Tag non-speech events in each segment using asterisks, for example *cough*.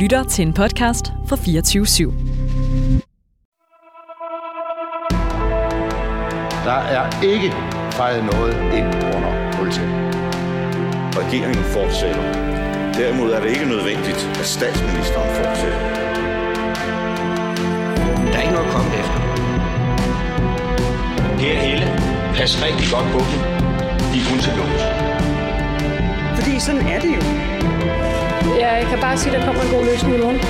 lytter til en podcast fra 24 /7. Der er ikke fejret noget ind under politiet. Regeringen fortsætter. Derimod er det ikke nødvendigt, at statsministeren fortsætter. Der er ikke noget at komme efter. Per Helle, pas rigtig godt på dem. De er kun til lås. Fordi sådan er det jo. Ja, jeg kan bare sige, at der kommer en god løsning i morgen.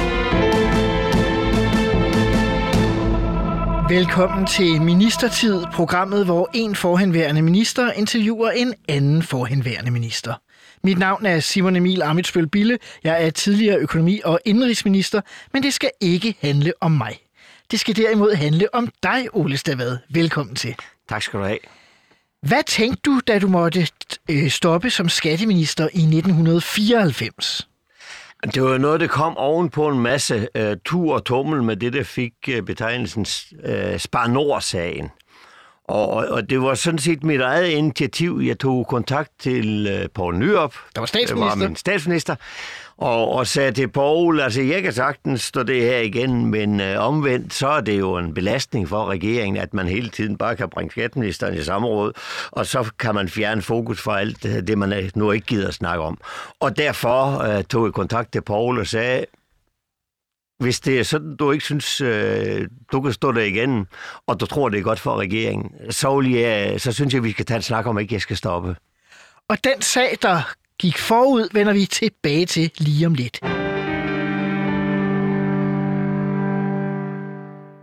Velkommen til Ministertid, programmet, hvor en forhenværende minister interviewer en anden forhenværende minister. Mit navn er Simon Emil Amitsbøl Bille. Jeg er tidligere økonomi- og indrigsminister, men det skal ikke handle om mig. Det skal derimod handle om dig, Ole Stavad. Velkommen til. Tak skal du have. Hvad tænkte du, da du måtte øh, stoppe som skatteminister i 1994? Det var noget, der kom oven på en masse uh, tur og tummel med det, der fik uh, betegnelsen uh, øh, Spar Nord-sagen. Og, og, det var sådan set mit eget initiativ. Jeg tog kontakt til uh, Poul Nyrup, der var statsminister. var min statsminister, og, og sagde til Poul, altså jeg kan sagtens stå det her igen, men øh, omvendt, så er det jo en belastning for regeringen, at man hele tiden bare kan bringe skatteministeren i samråd, og så kan man fjerne fokus fra alt det, man nu ikke gider at snakke om. Og derfor øh, tog jeg kontakt til Poul og sagde, hvis det er sådan, du ikke synes, øh, du kan stå der igen, og du tror, det er godt for regeringen, så, vil jeg, så synes jeg, vi skal tage en snak om, at ikke jeg skal stoppe. Og den sag, der gik forud, vender vi tilbage til lige om lidt.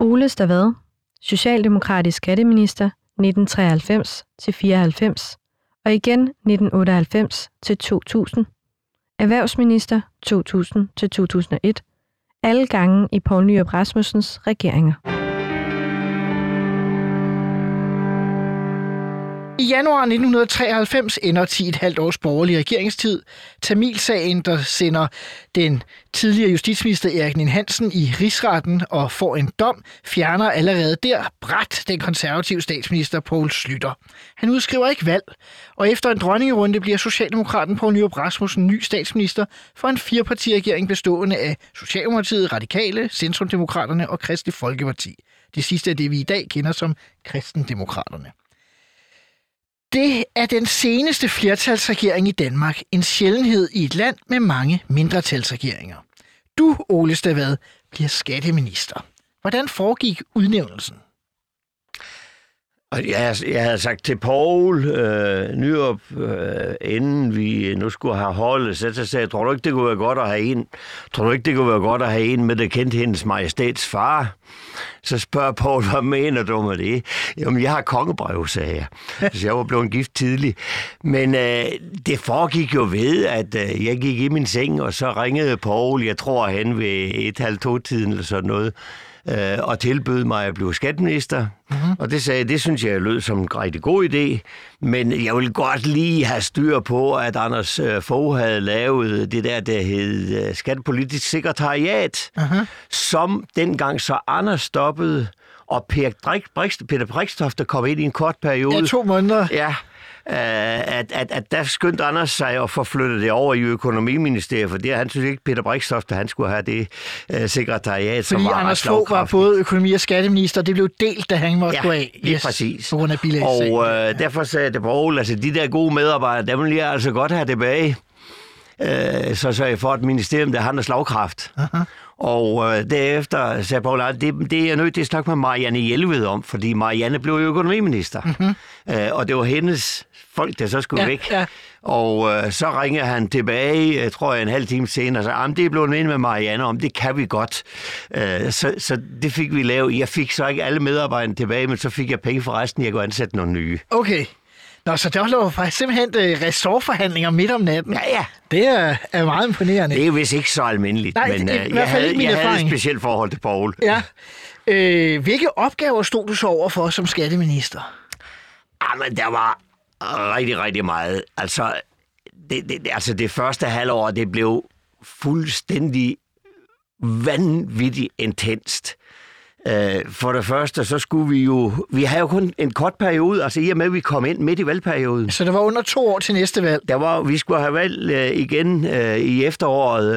Ole Stavad, Socialdemokratisk skatteminister 1993 til 94 og igen 1998 til 2000. Erhvervsminister 2000 til 2001. Alle gange i Poul Nyrup Rasmussens regeringer. I januar 1993 ender 10,5 års borgerlig regeringstid. Tamilsagen, der sender den tidligere justitsminister Erik Nien Hansen i rigsretten og får en dom, fjerner allerede der bræt den konservative statsminister Poul Slytter. Han udskriver ikke valg, og efter en dronningerunde bliver Socialdemokraten Poul Nyrup Rasmussen ny statsminister for en firepartiregering bestående af Socialdemokratiet, Radikale, Centrumdemokraterne og Kristelig Folkeparti. Det sidste er det, vi i dag kender som Kristendemokraterne. Det er den seneste flertalsregering i Danmark, en sjældenhed i et land med mange mindretalsregeringer. Du, Ole Stavad, bliver skatteminister. Hvordan foregik udnævnelsen? Og jeg, jeg havde sagt til Paul øh, Nyrup, øh, inden vi nu skulle have holdet, så, så sagde jeg, tror du ikke, det kunne være godt at have en, tror du ikke, det kunne være godt at have en med, der kendte hendes majestæts far? Så spørger Paul, hvad mener du med det? Jamen, jeg har kongebrev, sagde jeg. Så jeg var blevet gift tidligt. Men øh, det foregik jo ved, at øh, jeg gik i min seng, og så ringede Paul, jeg tror han ved et halvt to tiden eller sådan noget, øh, og tilbød mig at blive skatteminister. Mm-hmm. Og det sagde det synes jeg lød som en rigtig god idé. Men jeg ville godt lige have styr på, at Anders øh, Fogh havde lavet det der, der hed øh, Skattepolitisk Sekretariat, mm-hmm. som dengang så Anders stoppede, og Peter Brikstoft, der kom ind i en kort periode. Ja, to måneder. Ja, at, at, at der skyndte Anders sig at få flyttet det over i økonomiministeriet, for det, han synes ikke, Peter Brikstoft, han skulle have det uh, sekretariat, Fordi som var Anders Fogh var både økonomi- og skatteminister, og det blev delt, da han måtte ja, gå af. Yes, præcis. På grund af Og uh, ja. derfor sagde det på altså de der gode medarbejdere, dem vil jeg altså godt have tilbage. Uh, så så jeg for et ministerium, der har der slagkraft. Uh-huh. Og øh, derefter sagde Paul, at det, det er jeg nødt til at snakke med Marianne Hjelved om, fordi Marianne blev jo økonomiminister. Mm-hmm. Øh, og det var hendes folk, der så skulle ja, væk. Ja. Og øh, så ringer han tilbage, jeg tror jeg en halv time senere, og sagde, det er blevet med Marianne om, det kan vi godt. Øh, så, så det fik vi lavet. Jeg fik så ikke alle medarbejderne tilbage, men så fik jeg penge for resten, jeg kunne ansætte nogle nye. Okay. Nå, så der var faktisk simpelthen ressortforhandlinger midt om natten. Ja, ja. Det er, er meget imponerende. Det er vist ikke så almindeligt, Nej, men uh, jeg, jeg, havde, jeg havde et specielt forhold til Paul. Ja. Øh, hvilke opgaver stod du så over for som skatteminister? Jamen, der var rigtig, rigtig meget. Altså, det, det, altså det første halvår, det blev fuldstændig vanvittigt intenst. Øh, for det første, så skulle vi jo... Vi har jo kun en kort periode, altså i og med, at vi kom ind midt i valgperioden. Så det var under to år til næste valg? Der var, vi skulle have valg øh, igen øh, i efteråret,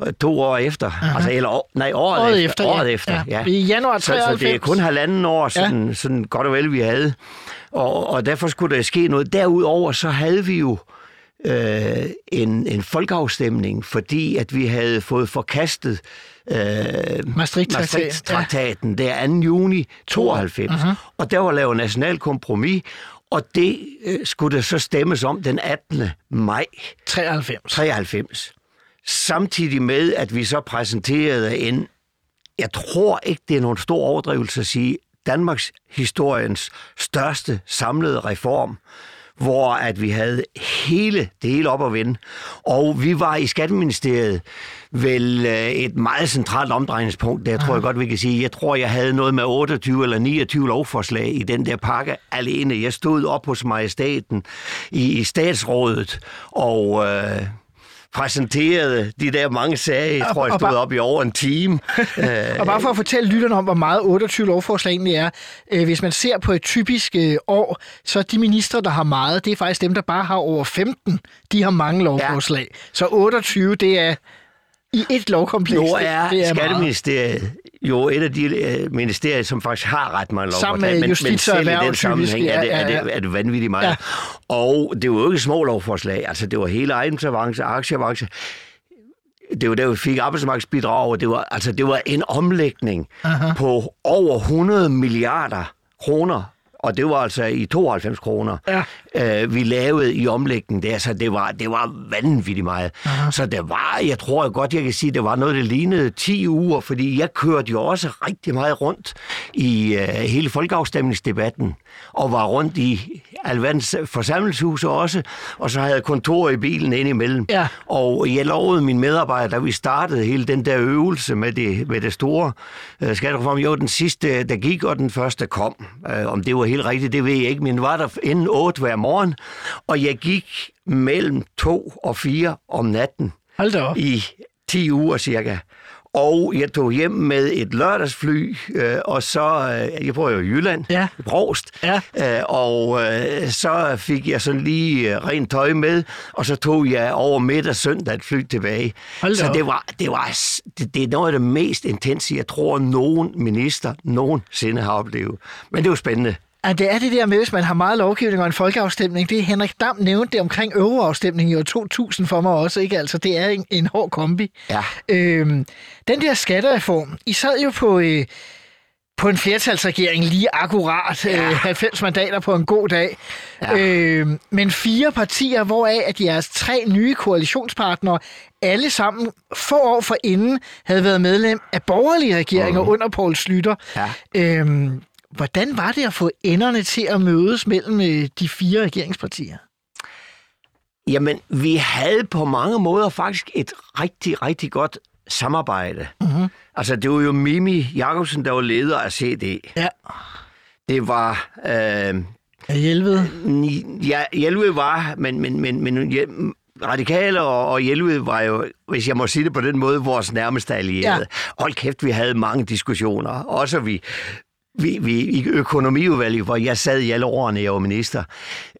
øh, to år efter. Uh-huh. Altså, eller, år- nej, året, Året efter. efter, ja. året efter, Ja. ja. I januar Så, så det er 93. kun halvanden år, sådan, ja. sådan godt og vel, vi havde. Og, og derfor skulle der ske noget. Derudover så havde vi jo øh, en, en folkeafstemning, fordi at vi havde fået forkastet øh, Maastricht-traktaten, Maastricht-traktaten der 2. juni 92. Uh-huh. Og der var lavet national kompromis, og det øh, skulle der så stemmes om den 18. maj 93. 93. Samtidig med, at vi så præsenterede en, jeg tror ikke, det er nogen stor overdrivelse at sige, Danmarks historiens største samlede reform, hvor at vi havde hele det hele op at vende. Og vi var i Skatteministeriet vel øh, et meget centralt omdrejningspunkt, der tror jeg godt, vi kan sige. Jeg tror, jeg havde noget med 28 eller 29 lovforslag i den der pakke alene. Jeg stod op hos majestaten i, i statsrådet og... Øh, præsenterede de der mange sager. Jeg tror, jeg stod bare- op i over en time. *laughs* Og bare for at fortælle lytterne om, hvor meget 28 lovforslag egentlig er. Øh, hvis man ser på et typisk øh, år, så de ministre, der har meget, det er faktisk dem, der bare har over 15. De har mange lovforslag. Ja. Så 28, det er i et lovkompleks. Nu er, det er er meget. Skatteministeriet jo et af de øh, ministerier, som faktisk har ret mange Sammen lovforslag. med men, men selv i den sammenhæng er det, er, det, er det vanvittigt meget. Ja. Og det var jo ikke små lovforslag. Altså, det var hele ejendomsavance, aktieavance. Det var der, vi fik arbejdsmarkedsbidrag, og det var, altså, det var en omlægning Aha. på over 100 milliarder kroner. Og det var altså i 92 kroner, Ja. øh, vi lavede i omlægningen der, så det var, det var vanvittigt meget. Aha. Så det var, jeg tror godt, jeg kan sige, det var noget, der lignede 10 uger, fordi jeg kørte jo også rigtig meget rundt i øh, hele folkeafstemningsdebatten, og var rundt i alverdens forsamlingshuse også, og så havde jeg kontor i bilen indimellem. Ja. Og jeg lovede mine medarbejdere, da vi startede hele den der øvelse med det, med det store øh, skattereform, jo, den sidste, der gik, og den første kom. Øh, om det var helt rigtigt, det ved jeg ikke, men var der inden 8 hver morgen, og jeg gik mellem 2 og 4 om natten Hold da op. i 10 uger cirka. Og jeg tog hjem med et lørdagsfly, øh, og så, øh, jeg bor jo i Jylland, Ja. i Brost, Ja. øh, og øh, så fik jeg sådan lige øh, rent tøj med, og så tog jeg over middag søndag et fly tilbage. Hold så op. det var, det, var, det, det er noget af det mest intense, jeg tror, nogen minister nogensinde har oplevet. Men det var spændende. Ja, det er det der med, hvis man har meget lovgivning og en folkeafstemning. Det er Henrik Dam nævnte det omkring euroafstemningen i år 2000 for mig også. Ikke? Altså, det er en, en hård kombi. Ja. Øhm, den der skattereform, I sad jo på, øh, på en flertalsregering lige akkurat ja. øh, 90 mandater på en god dag. Ja. Øhm, men fire partier, hvoraf at jeres tre nye koalitionspartnere alle sammen få år for inden havde været medlem af borgerlige regeringer mm. under Poul Slytter. Ja. Øhm, hvordan var det at få enderne til at mødes mellem øh, de fire regeringspartier? Jamen, vi havde på mange måder faktisk et rigtig, rigtig godt samarbejde. Mm-hmm. Altså, det var jo Mimi Jakobsen, der var leder af CD. Ja. Det var... Øh, Hjelved. ja, Hjelved var, men, men, men, men Hjel- Radikale og, og Hjelved var jo, hvis jeg må sige det på den måde, vores nærmeste allierede. Ja. Hold kæft, vi havde mange diskussioner. Også vi, vi, vi i økonomiudvalget, hvor jeg sad i alle årene, jeg var minister,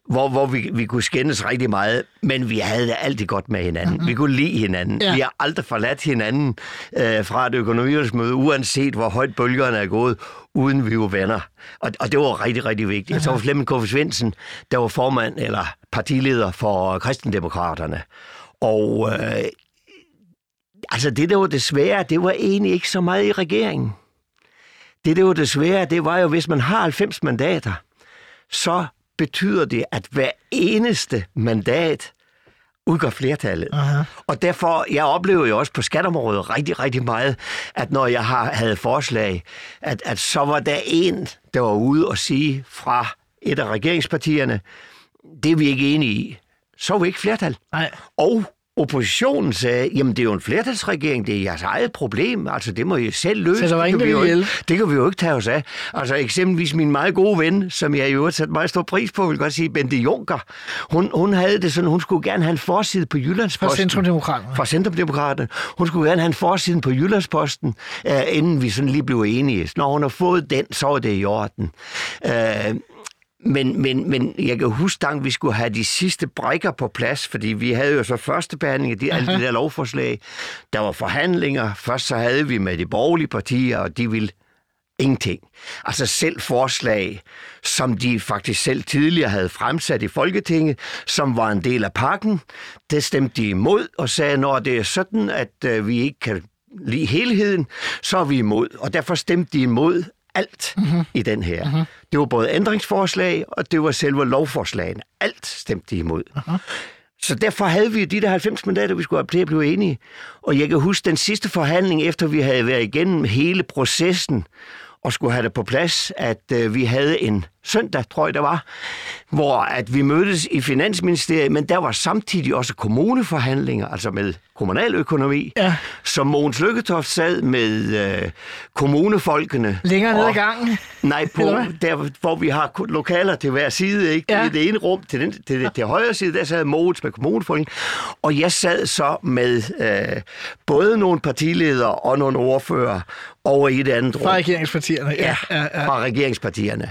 hvor, hvor vi, vi kunne skændes rigtig meget, men vi havde det altid godt med hinanden. Mm-hmm. Vi kunne lide hinanden. Ja. Vi har aldrig forladt hinanden øh, fra et økonomiudvalgsmøde, uanset hvor højt bølgerne er gået, uden vi var venner. Og, og det var rigtig, rigtig vigtigt. Så var Flemming K. Svendsen, der var formand eller partileder for Kristendemokraterne. Og øh, altså det, der var det svære, det var egentlig ikke så meget i regeringen. Det, der var det svære, det var jo, hvis man har 90 mandater, så betyder det, at hver eneste mandat udgør flertallet. Aha. Og derfor, jeg oplever jo også på skatteområdet rigtig, rigtig meget, at når jeg har, havde forslag, at, at så var der en, der var ude og sige fra et af regeringspartierne, det er vi ikke enige i. Så er vi ikke flertal. Nej. Og oppositionen sagde, jamen det er jo en flertalsregering, det er jeres eget problem, altså det må I selv løse. Så der var det, ingen, kan vi jo ikke, det kan vi jo ikke tage os af. Altså eksempelvis min meget gode ven, som jeg i øvrigt satte meget stor pris på, vil godt sige, Bente Juncker, hun, hun havde det sådan, hun skulle gerne have en forside på Jyllandsposten. Fra Centrumdemokraterne. Fra Centrumdemokraterne. Hun skulle gerne have en forside på Jyllandsposten, øh, inden vi sådan lige blev enige. Når hun har fået den, så er det i orden. Øh, men, men, men jeg kan huske, at vi skulle have de sidste brækker på plads, fordi vi havde jo så første behandling af de, alle de der lovforslag. Der var forhandlinger. Først så havde vi med de borgerlige partier, og de ville ingenting. Altså selv forslag, som de faktisk selv tidligere havde fremsat i Folketinget, som var en del af pakken, det stemte de imod og sagde, når det er sådan, at øh, vi ikke kan lide helheden, så er vi imod. Og derfor stemte de imod alt mm-hmm. i den her. Mm-hmm. Det var både ændringsforslag, og det var selve lovforslagene. Alt stemte de imod. Mm-hmm. Så derfor havde vi de der 90 mandater, vi skulle have til at blive enige. Og jeg kan huske den sidste forhandling, efter vi havde været igennem hele processen, og skulle have det på plads, at øh, vi havde en søndag, tror jeg det var, hvor at vi mødtes i Finansministeriet, men der var samtidig også kommuneforhandlinger, altså med kommunaløkonomi, Ja. som Mogens Lykketoft sad med øh, kommunefolkene. Længere ned ad Og- gangen. Nej, på, der hvor vi har lokaler til hver side, ikke? Ja. I det ene rum til, den, til, det, til højre side, der sad Mogens med kommunefolkene, og jeg sad så med øh, både nogle partiledere og nogle ordfører over i det andet rum. Fra regeringspartierne. Ja, ja, ja. fra regeringspartierne.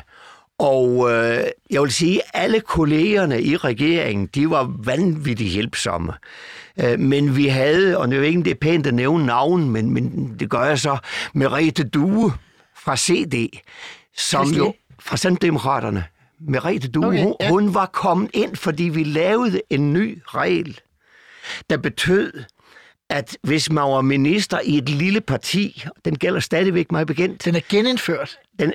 Og øh, jeg vil sige, at alle kollegerne i regeringen, de var vanvittigt hjælpsomme. Øh, men vi havde, og er jo ikke det er pænt at nævne navn, men, men det gør jeg så, Merete Due fra CD, som jo fra Centerdemokraterne. Merete Due, okay, hun, ja. hun var kommet ind, fordi vi lavede en ny regel, der betød, at hvis man var minister i et lille parti, den gælder stadigvæk mig bekendt, Den er genindført. den,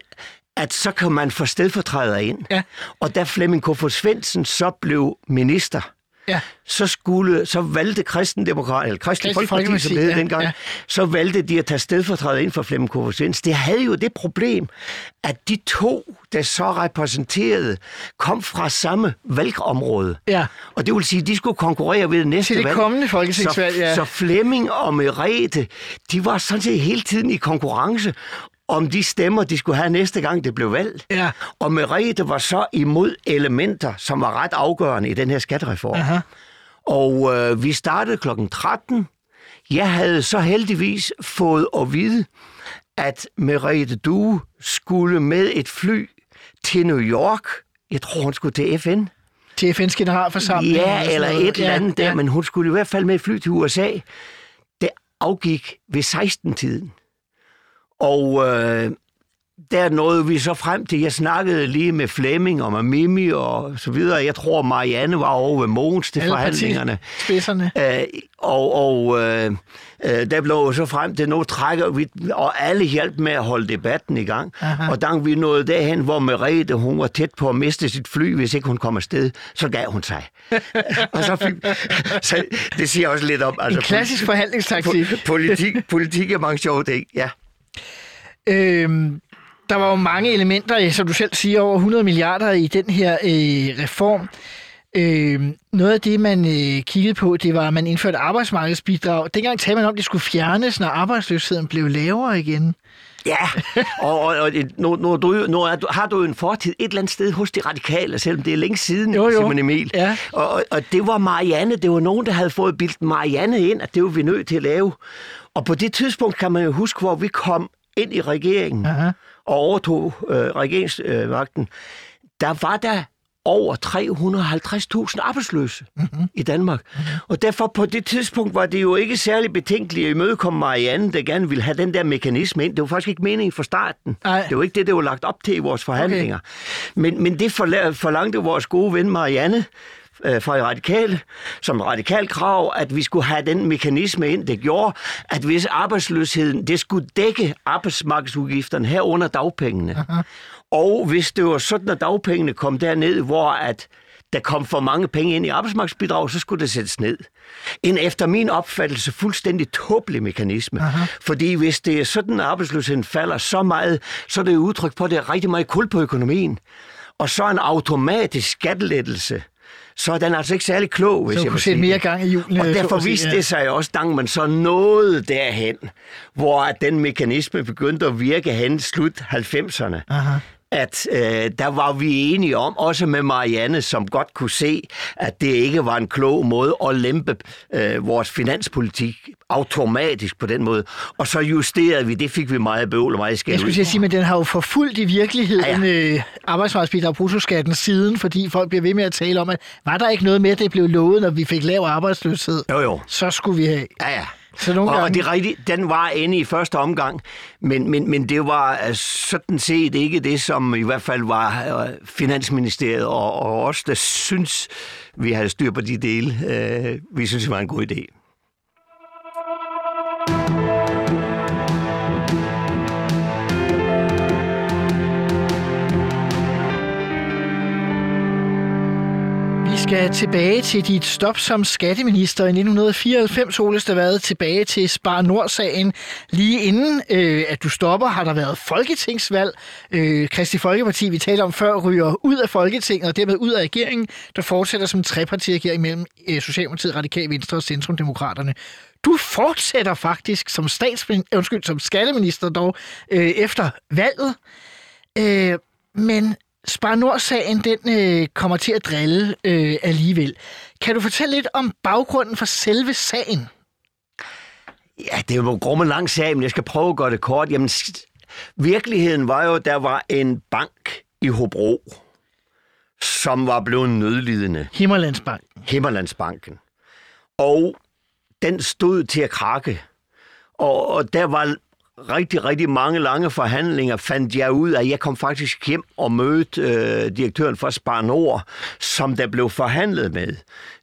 at så kan man få stedfortræder ind. Ja. Og da Flemming Kofod Svendsen så blev minister, Ja. så, skulle, så valgte Kristendemokrat, eller Kristelig Kristelig Folkeparti, som det hed Folkeparti, ja, dengang, ja. så valgte de at tage stedfortræder ind for Flemming Kofod Svendsen. Det havde jo det problem, at de to, der så repræsenterede, kom fra samme valgområde. Ja. Og det vil sige, at de skulle konkurrere ved det næste Til det valg. kommende folketingsvalg, så, ja. Så Flemming og Merete, de var sådan set hele tiden i konkurrence om de stemmer, de skulle have næste gang, det blev valgt. Ja. Og Merete var så imod elementer, som var ret afgørende i den her skattereform. Aha. Og øh, vi startede klokken 13. Jeg havde så heldigvis fået at vide, at Merete Due skulle med et fly til New York. Jeg tror, hun skulle til FN. Til FN's generalforsamling. Ja, eller noget. et eller andet ja, der, ja. men hun skulle i hvert fald med et fly til USA. Det afgik ved 16-tiden. Og øh, der nåede vi så frem til, jeg snakkede lige med Flemming og med Mimi og så videre. Jeg tror, Marianne var over ved Mogens til Alle forhandlingerne. partispidserne. Øh, og og øh, øh, der blev så frem til, nu trækker vi, og alle hjalp med at holde debatten i gang. Aha. Og da vi nåede derhen, hvor Merete, hun var tæt på at miste sit fly, hvis ikke hun kom afsted, så gav hun sig. *laughs* og så fik, så det siger også lidt om... Altså, En klassisk forhandlingstaktik. po- politik, politik er mange sjove ting, ja. Øhm, der var jo mange elementer, øh, som du selv siger, over 100 milliarder i den her øh, reform. Øhm, noget af det, man øh, kiggede på, det var, at man indførte arbejdsmarkedsbidrag. Dengang talte man om, at det skulle fjernes, når arbejdsløsheden blev lavere igen. Ja, og, og, og nu, nu, du, du, har du jo en fortid et eller andet sted hos de radikale, selvom det er længe siden, Jo, jo. Simon Emil. Ja. Og, og, og det var Marianne, det var nogen, der havde fået bildt Marianne ind, at det var vi nødt til at lave. Og på det tidspunkt kan man jo huske, hvor vi kom ind i regeringen Aha. og overtog øh, regeringsmagten. Der var der over 350.000 arbejdsløse mm-hmm. i Danmark. Mm-hmm. Og derfor på det tidspunkt var det jo ikke særlig betænkeligt at imødekomme Marianne, der gerne ville have den der mekanisme ind. Det var faktisk ikke meningen fra starten. Nej. Det var ikke det, det var lagt op til i vores forhandlinger. Okay. Men, men det forla- forlangte vores gode ven Marianne, øh, fra de radikale, som radikal krav, at vi skulle have den mekanisme ind, det gjorde, at hvis arbejdsløsheden, det skulle dække arbejdsmarkedsudgifterne herunder dagpengene. Aha. Og hvis det var sådan, at dagpengene kom derned, hvor at der kom for mange penge ind i arbejdsmarkedsbidrag, så skulle det sættes ned. En efter min opfattelse fuldstændig tåbelig mekanisme. Aha. Fordi hvis det er sådan, at arbejdsløsheden falder så meget, så er det udtryk på, at det er rigtig meget kul på økonomien. Og så en automatisk skattelettelse så er den altså ikke særlig klog, hvis Så jeg må kunne sige mere gang i hjulene. Og så derfor viste ja. det sig også, da man så nåede derhen, hvor den mekanisme begyndte at virke hen slut 90'erne. Aha. At øh, der var vi enige om, også med Marianne, som godt kunne se, at det ikke var en klog måde at lempe øh, vores finanspolitik automatisk på den måde. Og så justerede vi, det fik vi meget bøvl og meget skæld Jeg skulle sige, men den har jo forfulgt i virkeligheden ja, ja. Øh, arbejdsmarkedsbidrag bruttoskatten siden, fordi folk bliver ved med at tale om, at var der ikke noget med, at det blev lovet, når vi fik lav arbejdsløshed? Jo, jo. Så skulle vi have. Ja, ja. Så nogle og, gange... det er rigtigt, den var inde i første omgang, men, men, men det var øh, sådan set ikke det, som i hvert fald var øh, Finansministeriet og, og os, der synes, vi havde styr på de dele. Øh, vi synes, det var en god idé. Skal tilbage til dit stop som skatteminister i 1994, Ole Stavad, tilbage til Spar Nord-sagen. Lige inden øh, at du stopper, har der været folketingsvalg. Øh, Kristi Folkeparti, vi talte om før, ryger ud af Folketinget og dermed ud af regeringen, der fortsætter som trepartiregering mellem øh, Socialdemokratiet, Radikal Venstre og Centrumdemokraterne. Du fortsætter faktisk som, statsmin- undskyld, som skatteminister dog øh, efter valget. Øh, men Spar Nord-sagen, den øh, kommer til at drille øh, alligevel. Kan du fortælle lidt om baggrunden for selve sagen? Ja, det er jo en grumme lang sag, men jeg skal prøve at gøre det kort. Jamen, virkeligheden var jo, at der var en bank i Hobro, som var blevet nødlidende. Himmerlandsbank. Himmerlandsbanken. Og den stod til at krakke. Og, og der var rigtig, rigtig mange lange forhandlinger, fandt jeg ud af. Jeg kom faktisk hjem og mødte øh, direktøren for Spar Nord, som der blev forhandlet med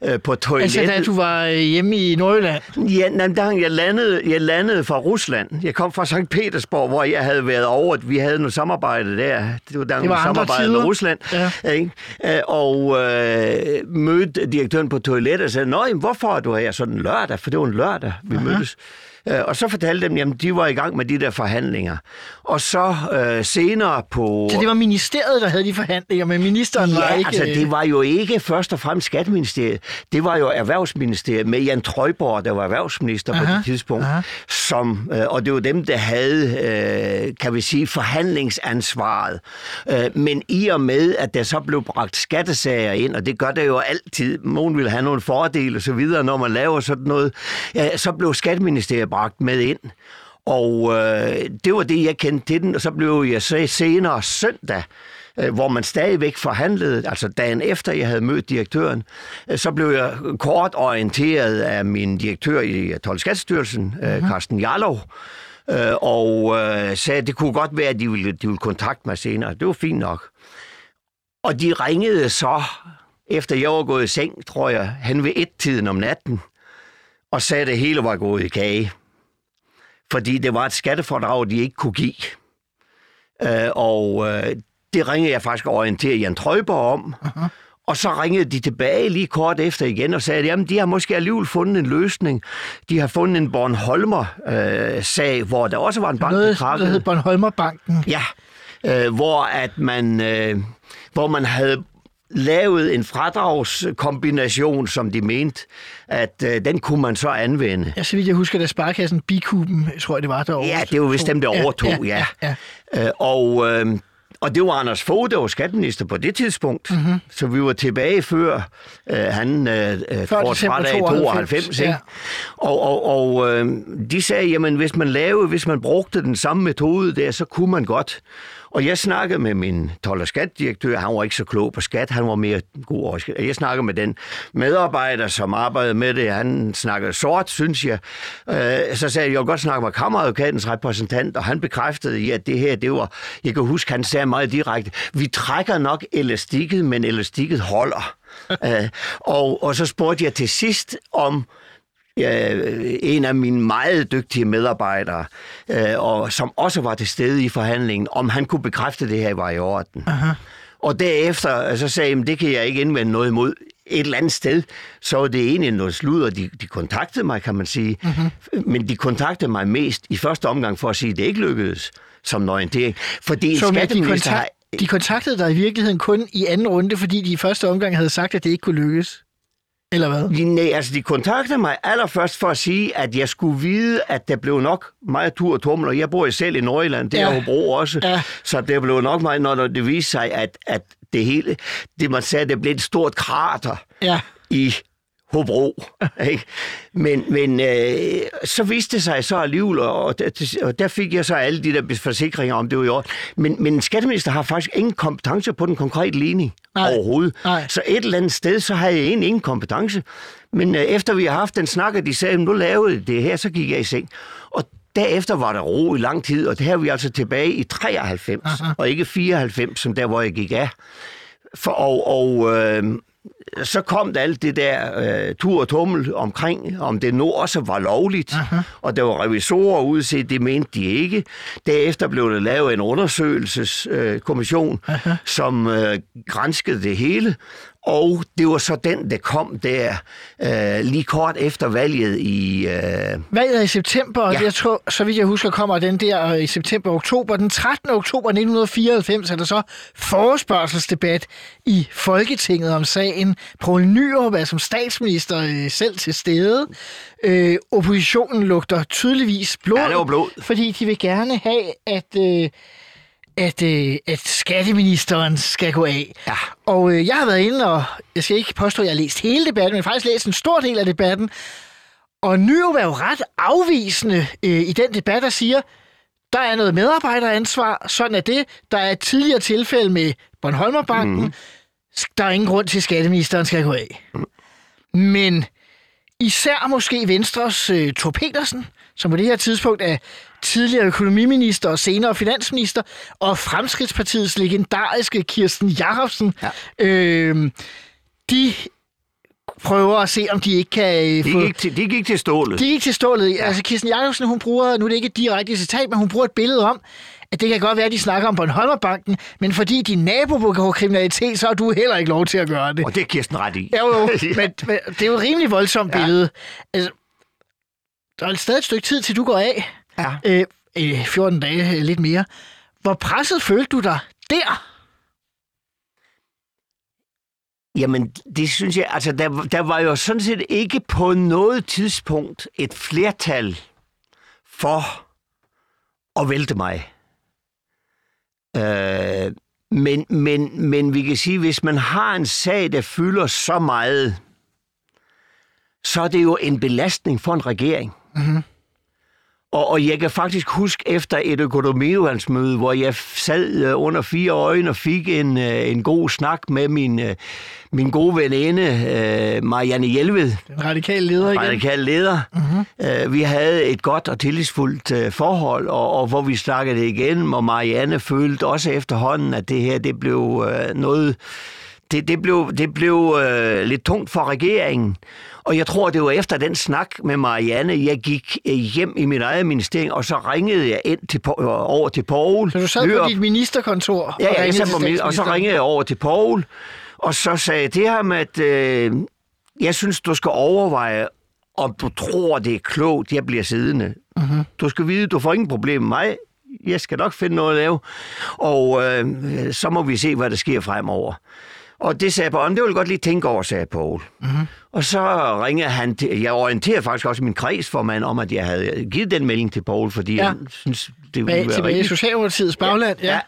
øh, på toilettet. Altså, da du var øh, hjemme i Nordjylland. Ja, nej, der, jeg, landede, jeg landede fra Rusland. Jeg kom fra St. Petersborg, hvor jeg havde været over. Vi havde noget samarbejde der. Det var der Det var samarbejde tider. med Rusland. Ja. Ikke? Øh, Og øh, mødte direktøren på toilettet og sagde, Nå, jamen, hvorfor er du her sådan en lørdag? For det var en lørdag, vi Aha. mødtes. Øh, Og så fortalte dem, at de var i gang med de der forhandlinger. Og så øh, senere på... Så det var ministeriet, der havde de forhandlinger, men ministeren var Ja, ikke... altså det var jo ikke først og fremmest Skatteministeriet. Det var jo Erhvervsministeriet med Jan Trøjborg, der var erhvervsminister aha, på det tidspunkt. aha. Som, øh, og det var dem, der havde, øh, kan vi sige, forhandlingsansvaret. Øh, men i og med, at der så blev bragt skattesager ind, og det gør det jo altid, nogen vil have nogle fordele og så videre, når man laver sådan noget, ja, så blev Skatteministeriet bragt med ind. Og øh, det var det, jeg kendte til den, og så blev jeg så senere søndag, øh, hvor man stadigvæk forhandlede, altså dagen efter jeg havde mødt direktøren, øh, så blev jeg kort orienteret af min direktør i 12 Skattestyrelsen, øh, Carsten Jarlov, øh, og øh, sagde, at det kunne godt være, at de ville, de ville kontakte mig senere. Det var fint nok. Og de ringede så, efter jeg var gået i seng, tror jeg, hen ved et-tiden om natten, og sagde, at det hele var gået i kage. Fordi det var et skattefordrag, de ikke kunne give. Øh, og øh, det ringede jeg faktisk og orienterede Jan Trøjborg om. Uh-huh. Og så ringede de tilbage lige kort efter igen og sagde, at de har måske alligevel fundet en løsning. De har fundet en Bornholmer-sag, hvor der også var en bank, Noget, der krakkede. hed Bornholmerbanken. Ja, øh, hvor at man, øh, hvor man havde lavet en fradragskombination, som de mente, at øh, den kunne man så anvende. Ja, så vidt jeg husker, da Sparkassen Bikuben, tror jeg det var, der Ja, det var vist dem, der overtog, ja. ja, ja. Øh, og, øh, og det var Anders Fogh, der var skatteminister på det tidspunkt. Mhm. Mm-hmm. Så vi var tilbage før øh, han øh, øh, trådte fra i 92, 92. Ikke? ja. Og, og, og øh, de sagde, jamen hvis man lavede, hvis man brugte den samme metode der, så kunne man godt. Og jeg snakkede med min told- og skatdirektør, han var ikke så klog på skat, han var mere god over. Jeg snakkede med den medarbejder, som arbejdede med det, han snakkede sort, synes jeg. Øh, så sagde jeg, jeg vil godt snakke med kammeradvokatens repræsentant, og han bekræftede, ja, at det her, det var, jeg kan huske, han sagde meget direkte, vi trækker nok elastikket, men elastikket holder. *laughs* øh, og, og så spurgte jeg til sidst om, ja, en af mine meget dygtige medarbejdere, øh, og som også var til stede i forhandlingen, om han kunne bekræfte, det her var i orden. Aha. Og derefter øh, så sagde jeg, det kan jeg ikke indvende noget imod. Et eller andet sted, så var det egentlig noget sludder. De, de kontaktede mig, kan man sige. Mm-hmm. Men de kontaktede mig mest i første omgang for at sige, at det ikke lykkedes som en orientering. Fordi Så med de skatteminister har De kontaktede dig i virkeligheden kun i anden runde, fordi de i første omgang havde sagt, at det ikke kunne lykkes. Eller hvad? De, nej, altså de kontaktede mig allerførst for at sige, at jeg skulle vide, at der blev nok meget tur og tummel, og jeg bor jo selv i Nordjylland, det er Ja. Hobro også, Ja. så det blev nok meget, når det viste sig, at, at det hele, det man sagde, det blev et stort krater Ja. i Hobro. Ikke? Men, men øh, så viste det sig så alligevel, og der, og der fik jeg så alle de der forsikringer om, det var i år. Men, men skatteminister har faktisk ingen kompetence på den konkrete ligning Nej. overhovedet. Nej. Så et eller andet sted, så havde jeg egentlig ingen kompetence. Men øh, efter vi har haft den snak, og de sagde, nu lavede det her, så gik jeg i seng. Og derefter var der ro i lang tid, og det her er vi altså tilbage i 93, Aha. og ikke 94, som der, hvor jeg gik af. For, og og øh, så kom der alt det der øh, tur og tummel omkring, om det nu også var lovligt. Aha. Og der var revisorer ude det mente de ikke. Derefter blev der lavet en undersøgelseskommission, øh, som øh, granskede det hele. Og det var så den, der kom der øh, lige kort efter valget i... Øh, Valget i september, og Ja. ja. jeg tror, så vidt jeg husker, kommer den der øh, i september-oktober. Den 13. oktober 1994 er der så forespørgselsdebat i Folketinget om sagen. Poul Nyrup er som statsminister øh, selv til stede. Øh, oppositionen lugter tydeligvis blod, Ja, det var blod. fordi de vil gerne have, at... Øh, at, øh, at skatteministeren skal gå af. Ja. Og øh, jeg har været inde, og jeg skal ikke påstå, at jeg har læst hele debatten, men faktisk læst en stor del af debatten. Og Nyrup er jo ret afvisende øh, i den debat, der siger, der er noget medarbejderansvar, sådan er det. Der er et tidligere tilfælde med Bornholmerbanken. Mm. Der er ingen grund til, at skatteministeren skal gå af. Men især måske Venstres øh, Thor Petersen, som på det her tidspunkt er tidligere økonomiminister og senere finansminister, og Fremskridtspartiets legendariske Kirsten Jacobsen, ja. øh, de prøver at se, om de ikke kan øh, de, få... gik til, de gik til stålet. De gik til stålet. Ja. Altså, Kirsten Jacobsen, hun bruger, nu er det ikke et direkte citat, men hun bruger et billede om, at det kan godt være, at de snakker om Bornholmerbanken, men fordi din nabo begår kriminalitet, så har du heller ikke lov til at gøre det. Og det er Kirsten ret i. Jo, jo, *laughs* men, men det er jo et rimelig voldsomt Ja. billede. Altså, der er stadig et stykke tid, til du går af. Ja. Øh, øh, 14 dage, øh, lidt mere. Hvor presset følte du dig der? Jamen, det synes jeg, altså der, der var jo sådan set ikke på noget tidspunkt et flertal for at vælte mig. Øh, men, men, men vi kan sige, hvis man har en sag, der fylder så meget, så er det jo en belastning for en regering. Mhm. Og, og jeg kan faktisk huske efter et økonomiudvalgsmøde, hvor jeg sad øh, under fire øjne og fik en, øh, en god snak med min, øh, min gode veninde, Marianne Hjelved, Den radikale leder igen. radikal leder. Mm-hmm. Vi havde et godt og tillidsfuldt forhold, og, og hvor vi snakkede igennem, og Marianne følte også efterhånden, at det her det blev noget... Det, det blev, det blev øh, lidt tungt for regeringen. Og jeg tror, det var efter den snak med Marianne, jeg gik øh, hjem i mit eget ministerium, og så ringede jeg ind til, øh, over til Poul. Så du sad på Nyrup. dit ministerkontor Ja, ja, jeg sad på min, og så ringede jeg over til Poul, og så sagde til ham, at øh, jeg synes, du skal overveje, om du tror, det er klogt, jeg bliver siddende. Mm-hmm. Du skal vide, du får ingen problem med mig. Jeg skal nok finde noget at lave. Og øh, så må vi se, hvad der sker fremover. Og det sagde Poul, det vil jeg godt lige tænke over, sagde Poul. Mm-hmm. Og så ringede han til, jeg orienterede faktisk også min kredsformand om, at jeg havde givet den melding til Poul, fordi Ja. jeg synes, det ville Bag, være tilbage i rigtigt. Socialdemokratiets bagland, ja. Ja.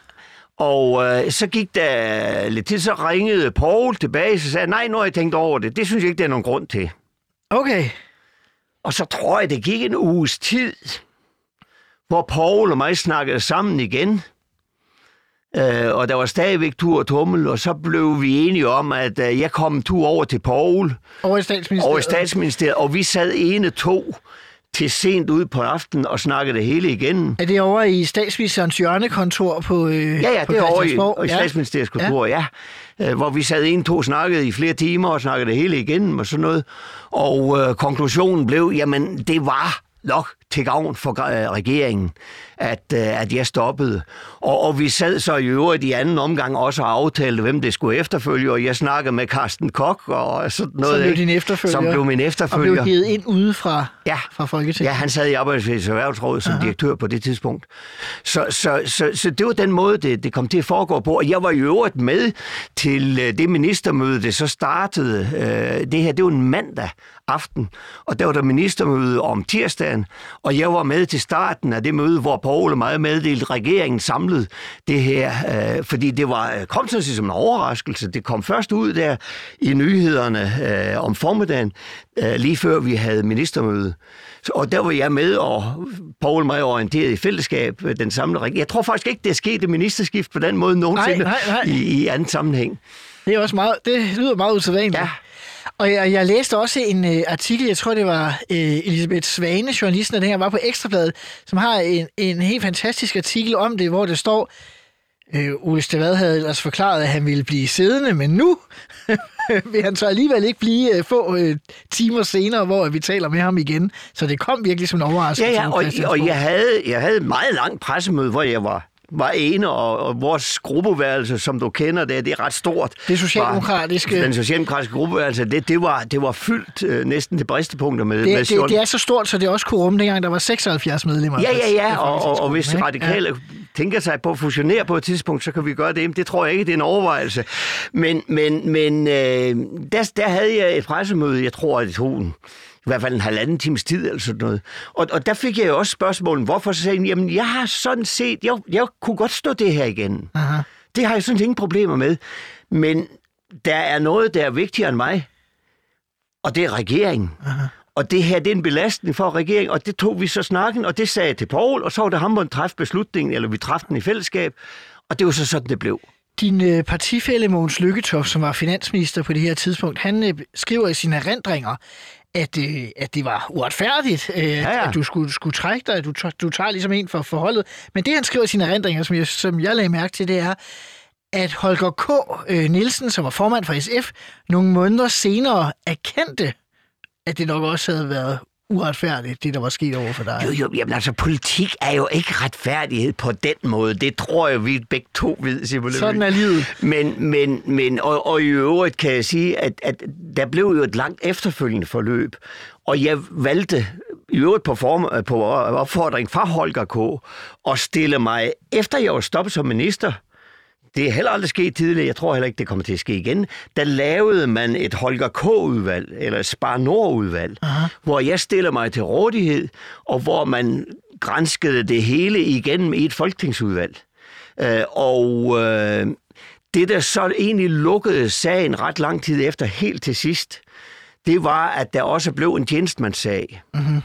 Og øh, så gik der lidt til, så ringede Paul tilbage, så sagde nej, nu har jeg tænkt over det. Det synes jeg ikke, der er nogen grund til. Okay. Og så tror jeg, det gik en uges tid, hvor Paul og mig snakkede sammen igen. Øh, og der var stadigvæk tur og tummel, og så blev vi enige om, at øh, jeg kom en tur over til Paul, Over i statsministeriet. over i statsministeriet, og vi sad ene to til sent ud på aftenen og snakkede det hele igen. Er det over i statsministerens hjørnekontor på øh, Ja, ja, på det er over i, Christiansborg? i statsministeriets kontor, ja. ja. Hvor vi sad en, to snakkede i flere timer og snakkede det hele igennem og sådan noget. Og øh, konklusionen blev, jamen det var nok til gavn for øh, regeringen, at, øh, at jeg stoppede. Og, og vi sad så i øvrigt i anden omgang også og aftalte, hvem det skulle efterfølge, og jeg snakkede med Carsten Kok og sådan noget. Som blev din efterfølger. Som blev min Og efterfølger. blev givet ind ude fra, Ja. fra Folketinget. Ja, han sad i Arbejdsfælles Erhvervsråd som Aha. direktør på det tidspunkt. Så, så, så, så det var den måde, det, det kom til at foregå på. Og jeg var i øvrigt med til øh, det ministermøde, det så startede. Øh, det her, det var en mandag aften, og der var der ministermøde om tirsdagen, og jeg var med til starten af det møde, hvor Poul meddelte, at regeringen samlede det her, øh, fordi det var, øh, kom sådan set som en overraskelse. Det kom først ud der i nyhederne øh, om formiddagen, øh, lige før vi havde ministermøde. Så, og der var jeg med, og Poul mig orienteret i fællesskab øh, den samlede regering. Jeg tror faktisk ikke, det er sket et ministerskift på den måde nogensinde nej, nej. I, i anden sammenhæng. Det er også meget, det lyder meget usædvanligt. Ja. Og jeg, jeg læste også en uh, artikel, jeg tror det var uh, Elisabeth Svane, journalisten, der dengang var på Ekstrabladet, som har en, en helt fantastisk artikel om det, hvor det står, uh, Ole Stavad havde ellers forklaret, at han ville blive siddende, men nu *laughs* vil han så alligevel ikke blive uh, få uh, timer senere, hvor vi taler med ham igen. Så det kom virkelig som en overraskelse. Ja, ja, og, og jeg, havde, jeg havde et meget langt pressemøde, hvor jeg var var ene, og, og vores gruppeværelse, som du kender det, det er ret stort. Det socialdemokratiske- Var, den socialdemokratiske gruppeværelse, det, det, var, det var fyldt øh, næsten til bristepunkter med, med det, det, det er så stort, så det også kunne rumme dengang, der var 76 medlemmer. Ja, ja, ja, og, og, og Folketingsgruppen, hvis radikale ja. tænker sig på at fusionere på et tidspunkt, så kan vi gøre det. Det tror jeg ikke, det er en overvejelse. Men, men, men øh, der, der havde jeg et pressemøde, jeg tror, det i hvert fald en halvanden times tid eller sådan noget. Og, og der fik jeg jo også spørgsmålet, hvorfor så sagde jeg, jamen jeg har sådan set, jeg, jeg kunne godt stå det her igen. Aha. Det har jeg sådan set ingen problemer med. Men der er noget, der er vigtigere end mig, og det er regeringen. Aha. Og det her, det er en belastning for regeringen, og det tog vi så snakken, og det sagde jeg til Poul, og så var det ham, der træffede beslutningen, eller vi træffede den i fællesskab, og det var så sådan, det blev. Din øh, partifælle Mogens Lykketoft, som var finansminister på det her tidspunkt, han øh, skriver i sine erindringer, at, øh, at det var uretfærdigt, øh, ja, ja. at du skulle, skulle trække dig, at du, tager- du tager ligesom en for forholdet. Men det, han skriver i sine erindringer, som jeg, som jeg lagde mærke til, det er, at Holger K. Øh, Nielsen, som var formand for SF, nogle måneder senere erkendte, at det nok også havde været uretfærdigt, det der var sket over for dig. Jo, jo, jamen altså, politik er jo ikke retfærdighed på den måde. Det tror jeg, vi begge to ved, Simon. Sådan er livet. Men, men, men og, og i øvrigt kan jeg sige, at, at der blev jo et langt efterfølgende forløb, og jeg valgte i øvrigt på, form, på opfordring fra Holger K. at stille mig, efter jeg var stoppet som minister, det er heller aldrig sket tidligere, jeg tror heller ikke, det kommer til at ske igen, der lavede man et Holger K-udvalg, eller et Spar Nord-udvalg, hvor jeg stiller mig til rådighed, og hvor man grænskede det hele igennem i et folketingsudvalg. Øh, og øh, det, der så egentlig lukkede sagen ret lang tid efter, helt til sidst, det var, at der også blev en tjenestemandssag. Mm-hmm.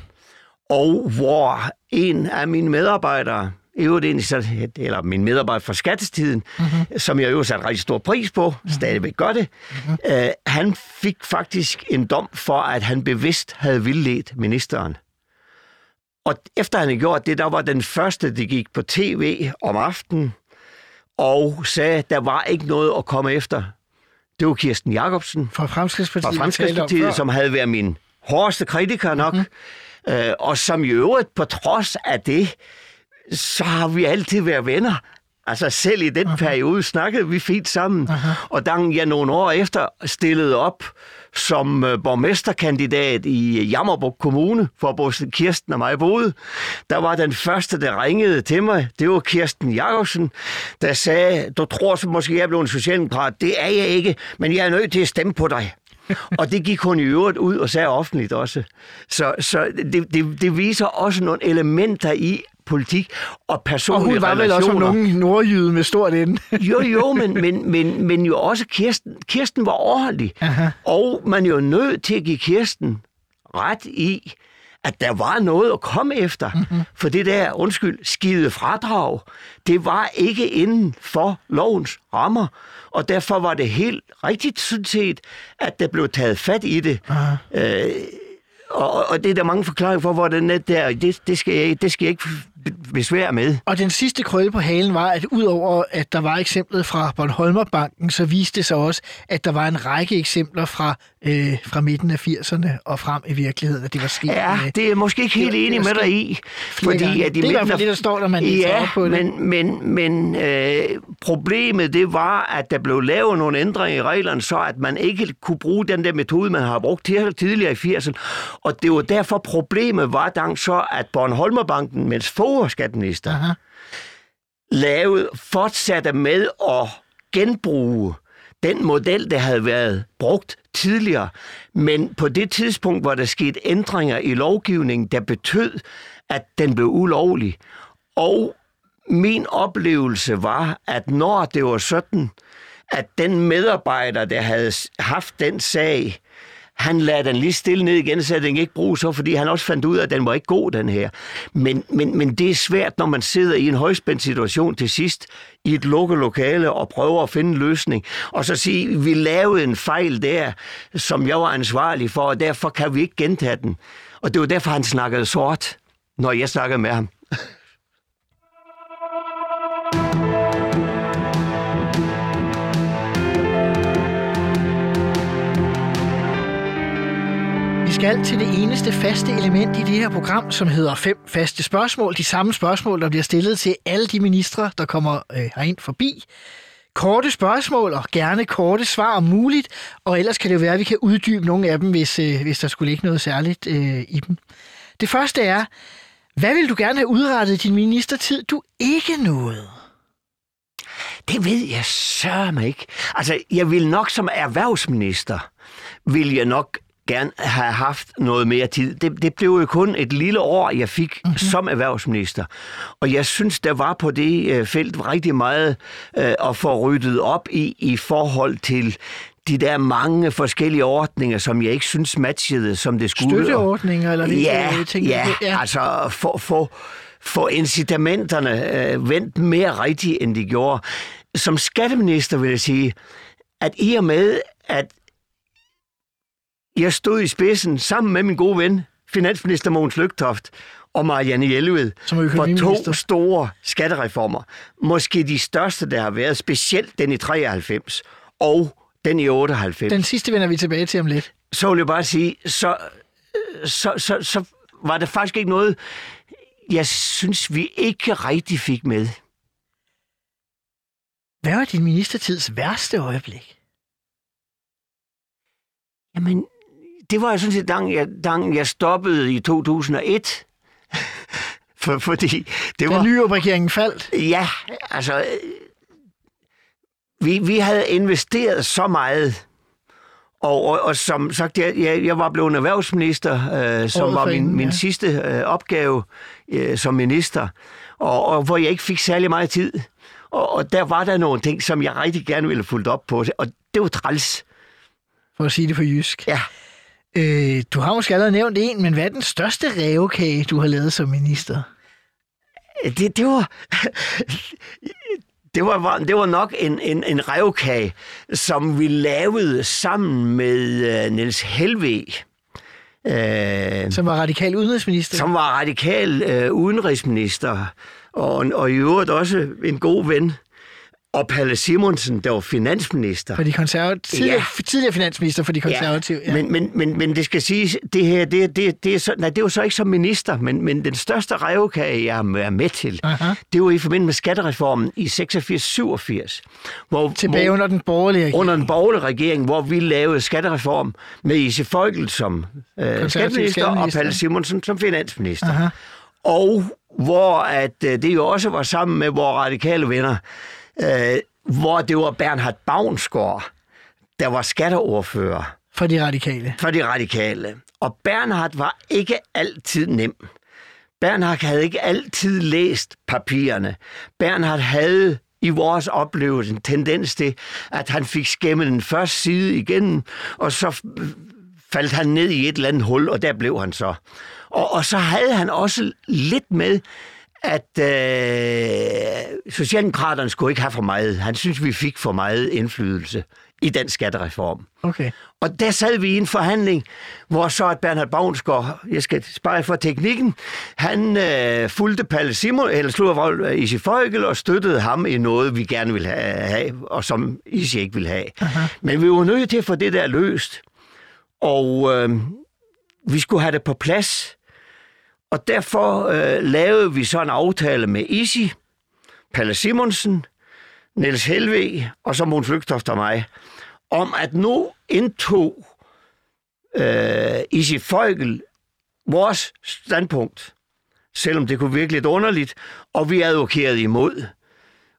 Og hvor en af mine medarbejdere, i øvrigt egentlig så, eller min medarbejder fra skattestiden, mm-hmm. som jeg jo satte rigtig stor pris på, mm-hmm. stadigvæk gør det, mm-hmm. øh, han fik faktisk en dom for, at han bevidst havde vildledt ministeren. Og efter han havde gjort det, der var den første, der gik på tv om aftenen, og sagde, at der var ikke noget at komme efter. Det var Kirsten Jacobsen Fra Fremskridspartiet, fra Fremskridspartiet, som havde været min hårdeste kritiker nok, mm. øh, og som i øvrigt på trods af det, så har vi altid været venner. Altså selv i den periode snakkede vi fint sammen. Og da jeg nogle år efter stillede op som øh, borgmesterkandidat i Jammerburg Kommune, hvor både Kirsten og mig boede, der var den første, der ringede til mig. Det var Kirsten Jacobsen, der sagde, du tror så måske, jeg blev en socialdemokrat. Det er jeg ikke, men jeg er nødt til at stemme på dig. *laughs* og det gik hun i øvrigt ud og sagde offentligt også. Så, så det, det, det viser også nogle elementer i politik og Og personlige hun var vel også relationer. nogen nordjyde med stort ende. *laughs* Jo, jo, men, *laughs* men, men, men jo også Kirsten. Kirsten var ordentlig. Aha. Og man er jo nødt til at give Kirsten ret i, at der var noget at komme efter. Mm-hmm. For det der, undskyld, skide fradrag, det var ikke inden for lovens rammer. Og derfor var det helt rigtigt, sådan set, at der blev taget fat i det. Øh, og, og det er der mange forklaringer for, hvordan det der, det, det, skal jeg, det skal jeg ikke besvær med. Og den sidste krølle på halen var, at udover at der var eksemplet fra Bornholmerbanken, så viste det sig også, at der var en række eksempler fra, øh, fra midten af 80'erne og frem i virkeligheden, at det var sket. Ja, med- det er måske ikke helt det- enig med dig i. flere gange. Det er i hvert fald det, der står, når man ja, på det. men, men, men øh, problemet det var, at der blev lavet nogle ændringer i reglerne, så at man ikke kunne bruge den der metode, man har brugt tidligere i 80'erne. Og det var derfor problemet var dang så, at Bornholmerbanken, mens Aha. lavede, fortsatte med at genbruge den model, der havde været brugt tidligere. Men på det tidspunkt, hvor der skete ændringer i lovgivningen, der betød, at den blev ulovlig. Og min oplevelse var, at når det var sådan, at den medarbejder, der havde haft den sag, han lader den lige stille ned igen, så den ikke bruges så, fordi han også fandt ud af, at den var ikke god, den her. Men, men, men det er svært, når man sidder i en højspændt situation til sidst, i et lukket lokale, og prøver at finde en løsning, og så sige, vi lavede en fejl der, som jeg var ansvarlig for, og derfor kan vi ikke gentage den. Og det var derfor, han snakkede sort, når jeg snakkede med ham. Skal til det eneste faste element i det her program, som hedder fem faste spørgsmål. De samme spørgsmål, der bliver stillet til alle de ministre, der kommer øh, herind forbi. Korte spørgsmål og gerne korte svar om muligt, og ellers kan det jo være, at vi kan uddybe nogle af dem, hvis, øh, hvis der skulle ligge noget særligt øh, i dem. Det første er, hvad vil du gerne have udrettet i din ministertid, du ikke nåede? Det ved jeg sørme ikke. Altså, jeg vil nok som erhvervsminister, vil jeg nok gerne have haft noget mere tid. Det, det blev jo kun et lille år, jeg fik mm-hmm. som erhvervsminister. Og jeg synes, der var på det øh, felt rigtig meget øh, at få ryddet op i, i forhold til de der mange forskellige ordninger, som jeg ikke synes matchede, som det skulle. Støtteordninger eller det, Ja, tænker ja, på? ja, altså få, få, få incitamenterne øh, vendt mere rigtigt, end de gjorde. Som skatteminister vil jeg sige, at i og med, at jeg stod i spidsen sammen med min gode ven, finansminister Mogens Lygtoft, og Marianne Jelved, for to store skattereformer. Måske de største, der har været, specielt den i 93 og den i 98 Den sidste vender vi tilbage til om lidt. så vil jeg bare sige, så, så, så, så var der faktisk ikke noget, jeg synes, vi ikke rigtig fik med. Hvad var din ministertids værste øjeblik? Jamen, det var jo sådan set, da jeg, da jeg stoppede i 2001. *laughs* For, fordi det Da var... nyopregeringen faldt. Ja, altså... Vi, vi havde investeret så meget, og, og, og som sagt, jeg, jeg, jeg var blevet erhvervsminister, øh, som Året var min, min ja. sidste øh, opgave øh, som minister, og, og hvor jeg ikke fik særlig meget tid. Og, og der var der nogle ting, som jeg rigtig gerne ville fulgt op på, og det var træls. for at sige det på jysk. Ja. Øh, du har måske allerede nævnt en, men hvad er den største rævekage, du har lavet som minister? Det, det var... Det var, det var nok en, en, en revkage, som vi lavede sammen med uh, Niels Helve, uh, Som var radikal udenrigsminister? som var radikal uh, udenrigsminister, og, og i øvrigt også en god ven. Og Palle Simonsen, der var finansminister. For de konservative, tidligere, Ja. tidligere finansminister for de konservative. Ja, Men, men, men, men det skal siges, det her, det, det, det, er så, nej, det var så ikke som minister, men, men den største revkage, jeg er med til, Aha. det var i forbindelse med skattereformen i 86-87. Hvor, Tilbage hvor, under den borgerlige regering. under den borgerlige regering, hvor vi lavede skattereform med Ise Folkel som øh, skatteminister og. Palle Simonsen som finansminister. Aha. Og hvor at, øh, det jo også var sammen med vores radikale venner, øh, hvor det var Bernhard Bavnsgaard, der var skatteordfører For de radikale. for de radikale. Og Bernhard var ikke altid nem. Bernhard havde ikke altid læst papirerne. Bernhard havde i vores oplevelse en tendens til, at han fik skæmmet den første side igen, og så faldt han ned i et eller andet hul, og der blev han så. Og, og så havde han også lidt med, at øh, Socialdemokraterne skulle ikke have for meget. Han synes, vi fik for meget indflydelse i den skattereform. Okay. Og der sad vi i en forhandling, hvor så at Bernhard Bavnsgaard, jeg skal spare for teknikken, han øh, fulgte Palle Simon, eller slog i Isi Folkel og støttede ham i noget, vi gerne ville have, have og som Isi ikke ville have. Aha. Men vi var nødt til at få det der løst. Og øh, vi skulle have det på plads. Og derfor øh, lavede vi så en aftale med Isi, Palle Simonsen, Niels Helve og så Måns Lygtoft og mig, om at nu indtog øh, Isi Folkel vores standpunkt, selvom det kunne virke lidt underligt, og vi advokerede imod.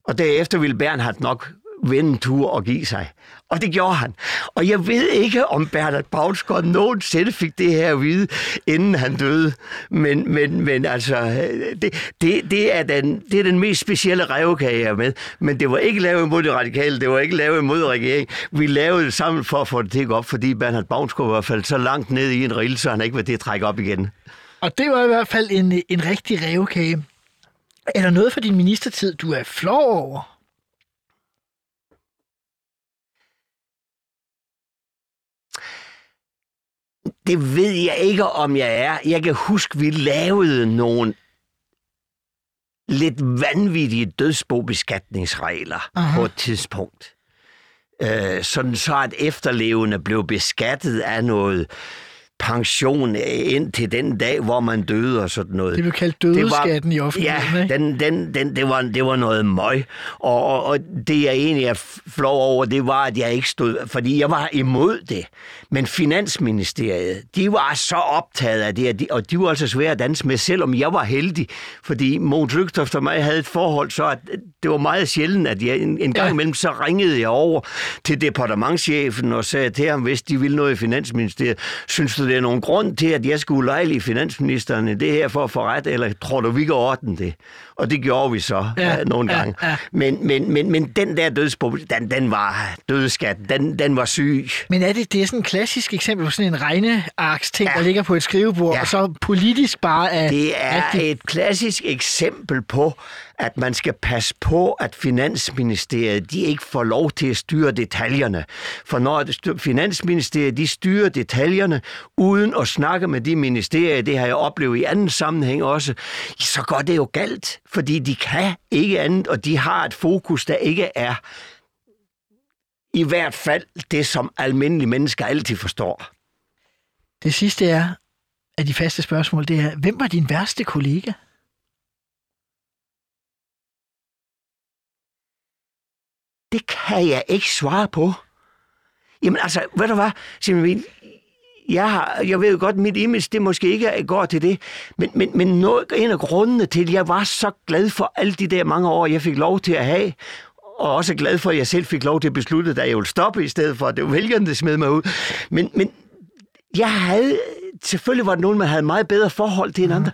Og derefter ville Bernhard nok vende en tur og give sig. Og det gjorde han. Og jeg ved ikke, om Bernhard Bavnsgaard nogensinde fik det her at vide, inden han døde. Men, men, men altså, det, det, det, er den, det er den mest specielle revkage, jeg er med. Men det var ikke lavet imod det radikale, det var ikke lavet imod regeringen. Vi lavede det sammen for at få det til at gå op, fordi Bernhard Bavnsgaard var faldet så langt ned i en rille, så han ikke var det at trække op igen. Og det var i hvert fald en, en rigtig revkage. Er der noget fra din ministertid, du er flov over? Det ved jeg ikke, om jeg er. Jeg kan huske, vi lavede nogle lidt vanvittige dødsbobeskatningsregler Aha. på et tidspunkt. Øh, sådan så, at efterlevende blev beskattet af noget pension ind til den dag, hvor man døde og sådan noget. Det blev kaldt dødeskatten i offentligheden, Ja, ikke? den, den, den, det, var, det var noget møg. Og, og, og det, jeg egentlig er flov over, det var, at jeg ikke stod... Fordi jeg var imod det. Men Finansministeriet, de var så optaget af det, og de, og de var altså svære at danse med, selvom jeg var heldig. Fordi Mogens Lygtoft og mig havde et forhold, så at det var meget sjældent, at jeg en, en gang imellem, så ringede jeg over til departementchefen og sagde til ham, hvis de ville noget i Finansministeriet, synes du, det er nogen grund til, at jeg skulle lejlige finansministeren i det her for at få ret, eller tror du, vi kan ordne det? Og det gjorde vi så ja, øh, nogle gange. Ja. Men, men, men, men den der dødsbo, den, den var dødeskat, den, den var syg. Men er det, det er sådan en klassisk eksempel på sådan en regnearks ting, ja. der ligger på et skrivebord, ja. og så politisk bare er... Det er rigtig... et klassisk eksempel på, at man skal passe på, at Finansministeriet de ikke får lov til at styre detaljerne. For når Finansministeriet de styrer detaljerne, uden at snakke med de ministerier, det har jeg oplevet i anden sammenhæng også, så går det jo galt, fordi de kan ikke andet, og de har et fokus, der ikke er i hvert fald det, som almindelige mennesker altid forstår. Det sidste er, af de faste spørgsmål, det er, hvem var din værste kollega? Det kan jeg ikke svare på. Jamen altså, ved du hvad, Simon, jeg, har, jeg ved godt, at mit image det måske ikke går til det, men, men, men noget, en af grundene til, at jeg var så glad for alle de der mange år, jeg fik lov til at have, og også glad for, at jeg selv fik lov til at beslutte, at jeg ville stoppe i stedet for, at det var vælgerne, der smed mig ud. Men, men jeg havde, selvfølgelig var det nogen, man havde meget bedre forhold til end andre,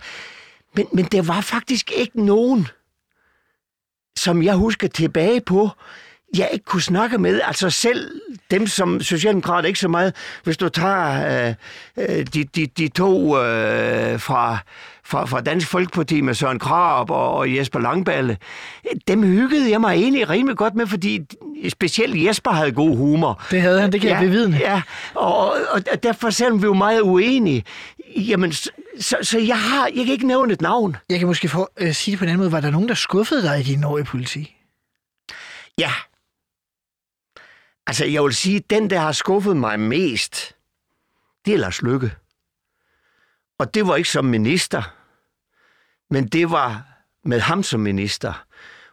men, men der var faktisk ikke nogen, som jeg husker tilbage på, jeg ikke kunne snakke med. Altså selv dem som socialdemokrat ikke så meget. Hvis du tager øh, øh, de, de, de to øh, fra, fra, fra Dansk Folkeparti med Søren Krab og, og Jesper Langballe, dem hyggede jeg mig egentlig rimelig godt med, fordi specielt Jesper havde god humor. Det havde han, det kan ja, jeg bevidne. Ja, og, og derfor selvom vi var meget uenige, jamen, så, så, jeg, har, jeg kan ikke nævne et navn. Jeg kan måske få, øh, sige det på en anden måde. Var der nogen, der skuffede dig i dine år i politi? Ja, Altså, jeg vil sige, den, der har skuffet mig mest, det er Lars Lykke. Og det var ikke som minister, men det var med ham som minister,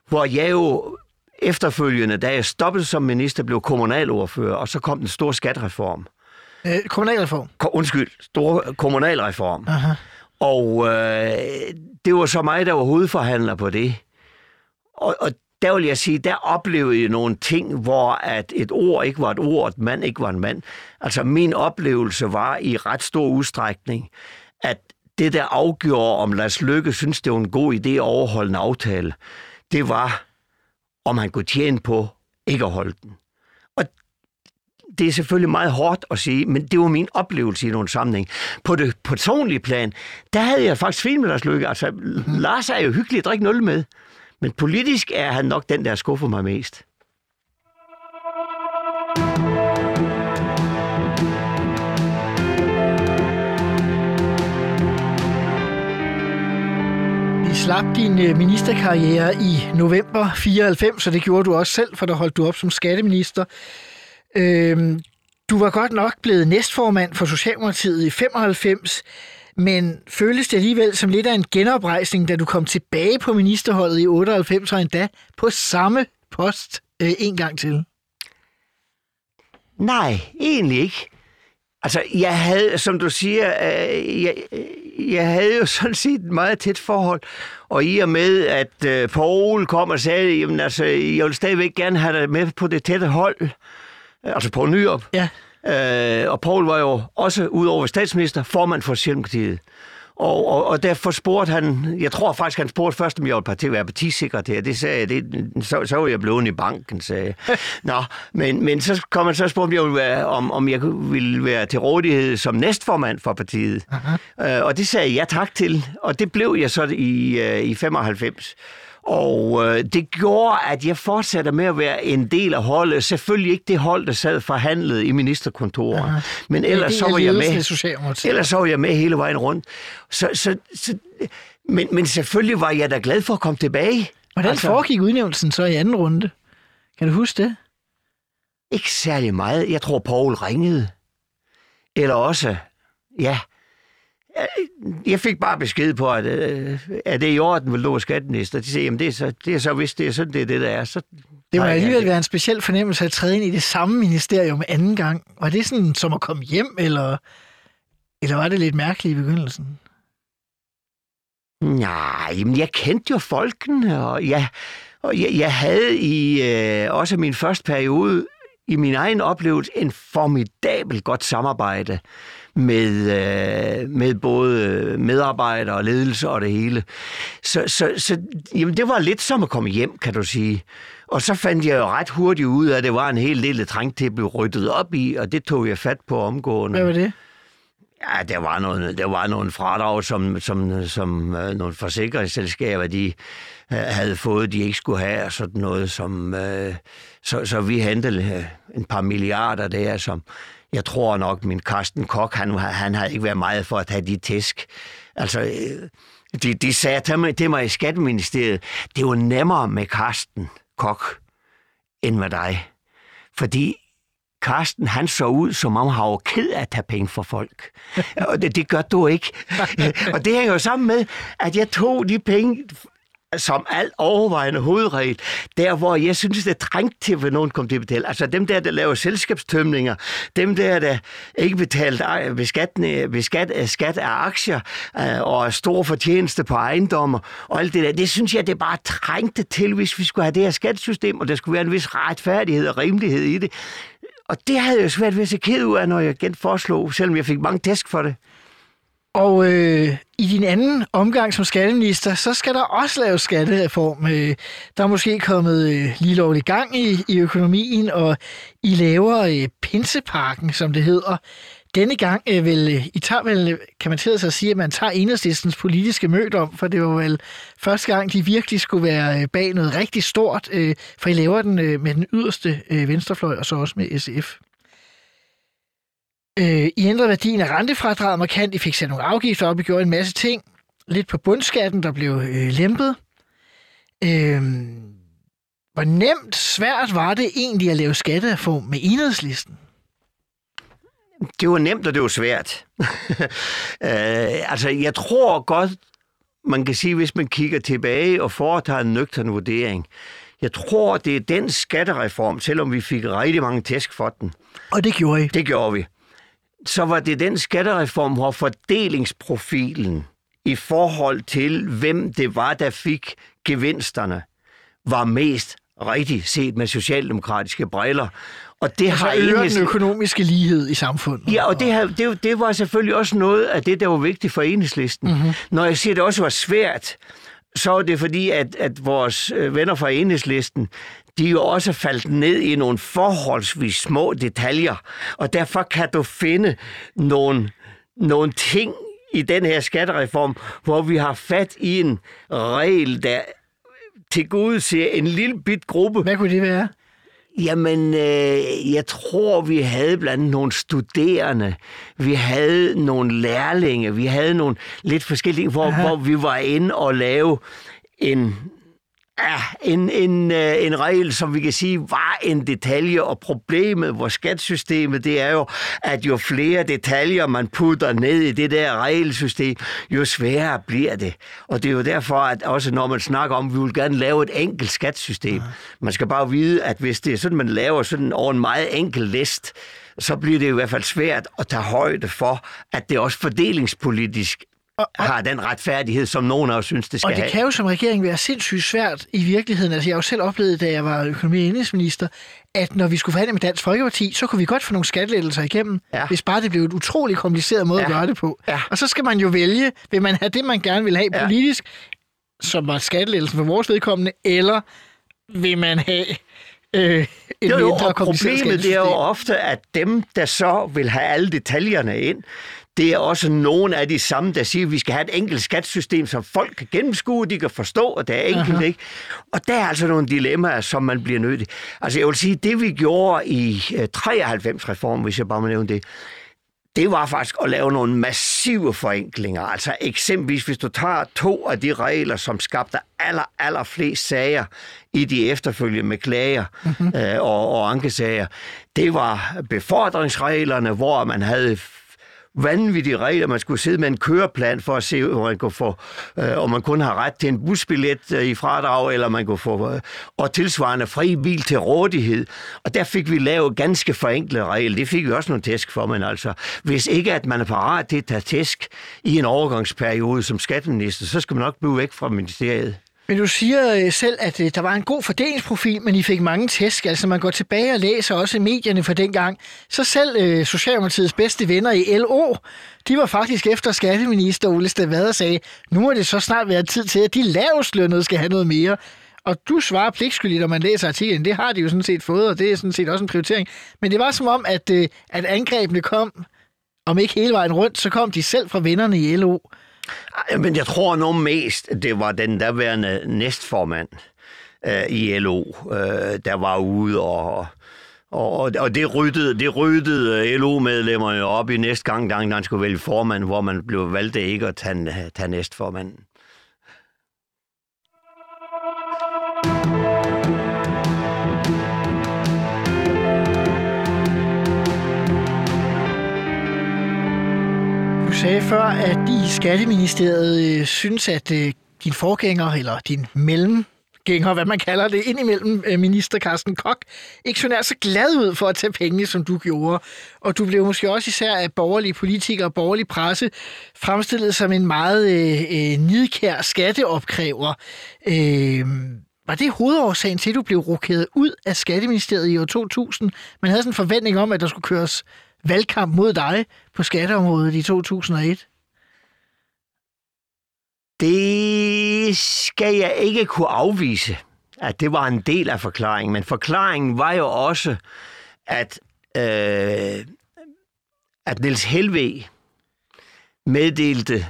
hvor jeg jo efterfølgende, da jeg stoppede som minister, blev kommunalordfører, og så kom den store skattereform. Øh, kommunalreform? Ko- undskyld, store kommunalreform. Aha. Og øh, det var så mig, der var hovedforhandler på det. Og, og der vil jeg sige, der oplevede jeg nogle ting, hvor at et ord ikke var et ord, et mand ikke var en mand. Altså min oplevelse var i ret stor udstrækning, at det, der afgjorde, om Lars Lykke synes, det var en god idé at overholde en aftale, det var, om han kunne tjene på ikke at holde den. Og det er selvfølgelig meget hårdt at sige, men det var min oplevelse i nogle sammenhæng. På det personlige plan, der havde jeg faktisk fint med Lars Lykke. Altså. Lars er jo hyggelig at drikke nul med. Men politisk er han nok den, der skuffer mig mest. Vi slap din øh, ministerkarriere i november 94, så det gjorde du også selv, for der holdt du op som skatteminister. Øhm, du var godt nok blevet næstformand for Socialdemokratiet i 95, men føles det alligevel som lidt af en genoprejsning, da du kom tilbage på ministerholdet i 98 og endda på samme post øh, en gang til? Nej, egentlig ikke. Altså, jeg havde, som du siger, øh, jeg, jeg havde jo *laughs* sådan set et meget tæt forhold. Og i og med, at øh, Paul kom og sagde, jamen altså, jeg vil stadigvæk gerne have dig med på det tætte hold, altså på Nyop. Ja. Øh, og Paul var jo også, udover statsminister, formand for Socialdemokratiet. Og, og, og derfor spurgte han, jeg tror faktisk, han spurgte først, om jeg var at være partisekretær. Det sagde jeg, det, så, så var jeg blevet i banken, sagde jeg. *laughs* Nå, men, men så kom han så spurgte, om jeg, ville være, om, om jeg ville være til rådighed som næstformand for partiet. Uh, og det sagde jeg ja tak til, og det blev jeg så i, uh, i 95. Og øh, det gjorde, at jeg fortsatte med at være en del af holdet. Selvfølgelig ikke det hold, der sad forhandlet i ministerkontoret. Aha. Men ellers så var jeg med. Ellers så var jeg med hele vejen rundt. Så, så, så, men, men selvfølgelig var jeg da glad for at komme tilbage. Hvordan altså, foregik udnævnelsen så i anden runde? Kan du huske det? Ikke særlig meget. Jeg tror, Paul ringede. Eller også, ja, jeg fik bare besked på, at, øh, at det er i orden, vil du være skatteminister. De siger, jamen det er så, det er så hvis det er sådan, det er det, der er. Så det må alligevel være en speciel fornemmelse at træde ind i det samme ministerium anden gang. Var det sådan som at komme hjem, eller, eller var det lidt mærkeligt i begyndelsen? Nej, men jeg kendte jo folkene, og jeg, og jeg, jeg havde i øh, også min første periode i min egen oplevelse en formidabel godt samarbejde med, øh, med både medarbejdere og ledelse og det hele. Så, så, så jamen, det var lidt som at komme hjem, kan du sige. Og så fandt jeg jo ret hurtigt ud af, at det var en hel del, der trængte til at blive ryddet op i, og det tog jeg fat på omgående. Hvad var det? Ja, der var, nogle, der var nogle fradrag, som, som, som øh, nogle forsikringsselskaber, de øh, havde fået, de ikke skulle have, og sådan noget, som, øh, så, så vi hentede øh, en par milliarder der, som jeg tror nok, min Karsten Kok, han, han havde ikke været meget for at have de tæsk. Altså, øh, de, de sagde til mig, til mig i Skatteministeriet, det var nemmere med Karsten Kok, end med dig. Fordi Karsten, han så ud, som om han var ked af at tage penge for folk. *laughs* Og det, det gør du ikke. *laughs* og det hænger jo sammen med, at jeg tog de penge som alt overvejende hovedregel, der hvor jeg synes, det er trængt til, at nogen kommer til at betale. Altså dem der, der laver selskabstømninger, dem der, der ikke betalt beskat, beskat, skat af aktier øh, og stor fortjeneste på ejendommer og alt det der, det synes jeg, det er bare trængte til, hvis vi skulle have det her skattesystem, og der skulle være en vis retfærdighed og rimelighed i det. Og det havde jeg svært ved at se ked ud af, når jeg igen foreslog, selvom jeg fik mange tæsk for det. Og øh, i din anden omgang som skatteminister, så skal der også laves skattereform. Øh, der er måske kommet øh, lige lovlig gang i, i økonomien, og I laver øh, Pinseparken, som det hedder. Denne gang øh, vil øh, I tager vel, øh, kan man til sig at sige, at man tager enhedslistens politiske mød om, for det var vel første gang, de virkelig skulle være øh, bag noget rigtig stort, øh, for I laver den øh, med den yderste øh, venstrefløj, og så også med SF. Øh, I ændrede værdien af rentefradraget markant. I fik sat nogle afgifter op. I gjorde en masse ting. Lidt på bundskatten, der blev øh, lempet. Øh, hvor nemt, svært var det egentlig at lave skattereform med enhedslisten? Det var nemt, og det var svært. *laughs* øh, altså, jeg tror godt, man kan sige, hvis man kigger tilbage og foretager en nøgtern vurdering, jeg tror, det er den skattereform, selvom vi fik rigtig mange tæsk for den. Og det gjorde I? Det gjorde vi så var det den skattereform, hvor fordelingsprofilen i forhold til, hvem det var, der fik gevinsterne, var mest rigtigt set med socialdemokratiske briller. Og det altså har øger den økonomiske lighed i samfundet. Ja, og det, her, det, det var selvfølgelig også noget af det, der var vigtigt for enhedslisten. Mm-hmm. Når jeg siger, at det også var svært, så er det fordi, at, at vores øh, venner fra enhedslisten, de er jo også faldt ned i nogle forholdsvis små detaljer, og derfor kan du finde nogle, nogle ting i den her skattereform, hvor vi har fat i en regel, der til gud ser en lille bit gruppe. Hvad kunne det være? Jamen, øh, jeg tror, vi havde blandt nogle studerende, vi havde nogle lærlinge, vi havde nogle lidt forskellige, hvor, hvor vi var inde og lave en Ja, en, en, øh, en regel, som vi kan sige, var en detalje, og problemet hvor skatsystemet, det er jo, at jo flere detaljer man putter ned i det der regelsystem, jo sværere bliver det. Og det er jo derfor, at også når man snakker om, at vi vil gerne lave et enkelt skatsystem, man skal bare vide, at hvis det er sådan, man laver sådan over en meget enkel list, så bliver det i hvert fald svært at tage højde for, at det også fordelingspolitisk Og- og- har den retfærdighed, som nogen af os synes, det skal Og det have. kan jo som regering være sindssygt svært i virkeligheden. Altså, jeg har jo selv oplevet, da jeg var økonomi- og indrigsminister, at når vi skulle forhandle med Dansk Folkeparti, så kunne vi godt få nogle skattelettelser igennem, ja. Hvis bare det blev et utrolig kompliceret måde ja. at gøre det på. Ja. Og så skal man jo vælge, vil man have det, man gerne vil have Ja. politisk, som var skattelettelsen for vores vedkommende, eller vil man have øh, et Jo, jo, og problemet det er jo ofte, at dem, der så vil have alle detaljerne ind, det er også nogle af de samme, der siger, at vi skal have et enkelt skattesystem, som folk kan gennemskue, de kan forstå, og det er enkelt, Aha. ikke? Og der er altså nogle dilemmaer, som man bliver nødt til. Altså jeg vil sige, det vi gjorde i øh, 93-reformen, hvis jeg bare må nævne det, det var faktisk at lave nogle massive forenklinger. Altså eksempelvis, hvis du tager to af de regler, som skabte aller, aller flest sager i de efterfølgende med klager mm-hmm. øh, og, og ankesager. Det var befordringsreglerne, hvor man havde vanvittige regler. Man skulle sidde med en køreplan for at se, om man kunne få, øh, om man kun har ret til en busbillet øh, i fradrag, eller man kunne få, øh, og tilsvarende fri bil til rådighed. Og der fik vi lavet ganske forenklede regler. Det fik vi også nogle tæsk for, men altså, hvis ikke at man er parat til at tage tæsk i en overgangsperiode som skatteminister, så skal man nok blive væk fra ministeriet. Men du siger øh, selv, at øh, der var en god fordelingsprofil, men I fik mange tæsk. Altså man går tilbage og læser også i medierne fra dengang. Så selv øh, Socialdemokratiets bedste venner i LO, de var faktisk efter skatteminister Ole Stavad og sagde, nu må det så snart være tid til, at de lavestlønnede skal have noget mere. Og du svarer pligtskyldigt, når man læser artiklen. Det har de jo sådan set fået, og det er sådan set også en prioritering. Men det var som om, at, øh, at angrebene kom, om ikke hele vejen rundt, så kom de selv fra vennerne i LO. Men jeg tror nu mest, det var den derværende næstformand øh, i LO, øh, der var ude og... Og, og det ryddede, det ryddede øh, LO-medlemmerne op i næste gang, da han skulle vælge formand, hvor man blev valgt ikke at tage, tage næstformanden. Sagde før, at i Skatteministeriet øh, synes, at øh, din forgænger, eller din mellemgænger, hvad man kalder det, indimellem øh, minister Carsten Kok, ikke så nær så glad ud for at tage penge, som du gjorde. Og du blev måske også især af borgerlige politikere og borgerlig presse fremstillet som en meget øh, øh, nidkær skatteopkræver. Øh, var det hovedårsagen til, at du blev rokeret ud af Skatteministeriet i år 2000? Man havde sådan en forventning om, at der skulle køres valgkamp mod dig på skatteområdet i 2001? Det skal jeg ikke kunne afvise, at det var en del af forklaringen. Men forklaringen var jo også, at, øh, at Niels Helve meddelte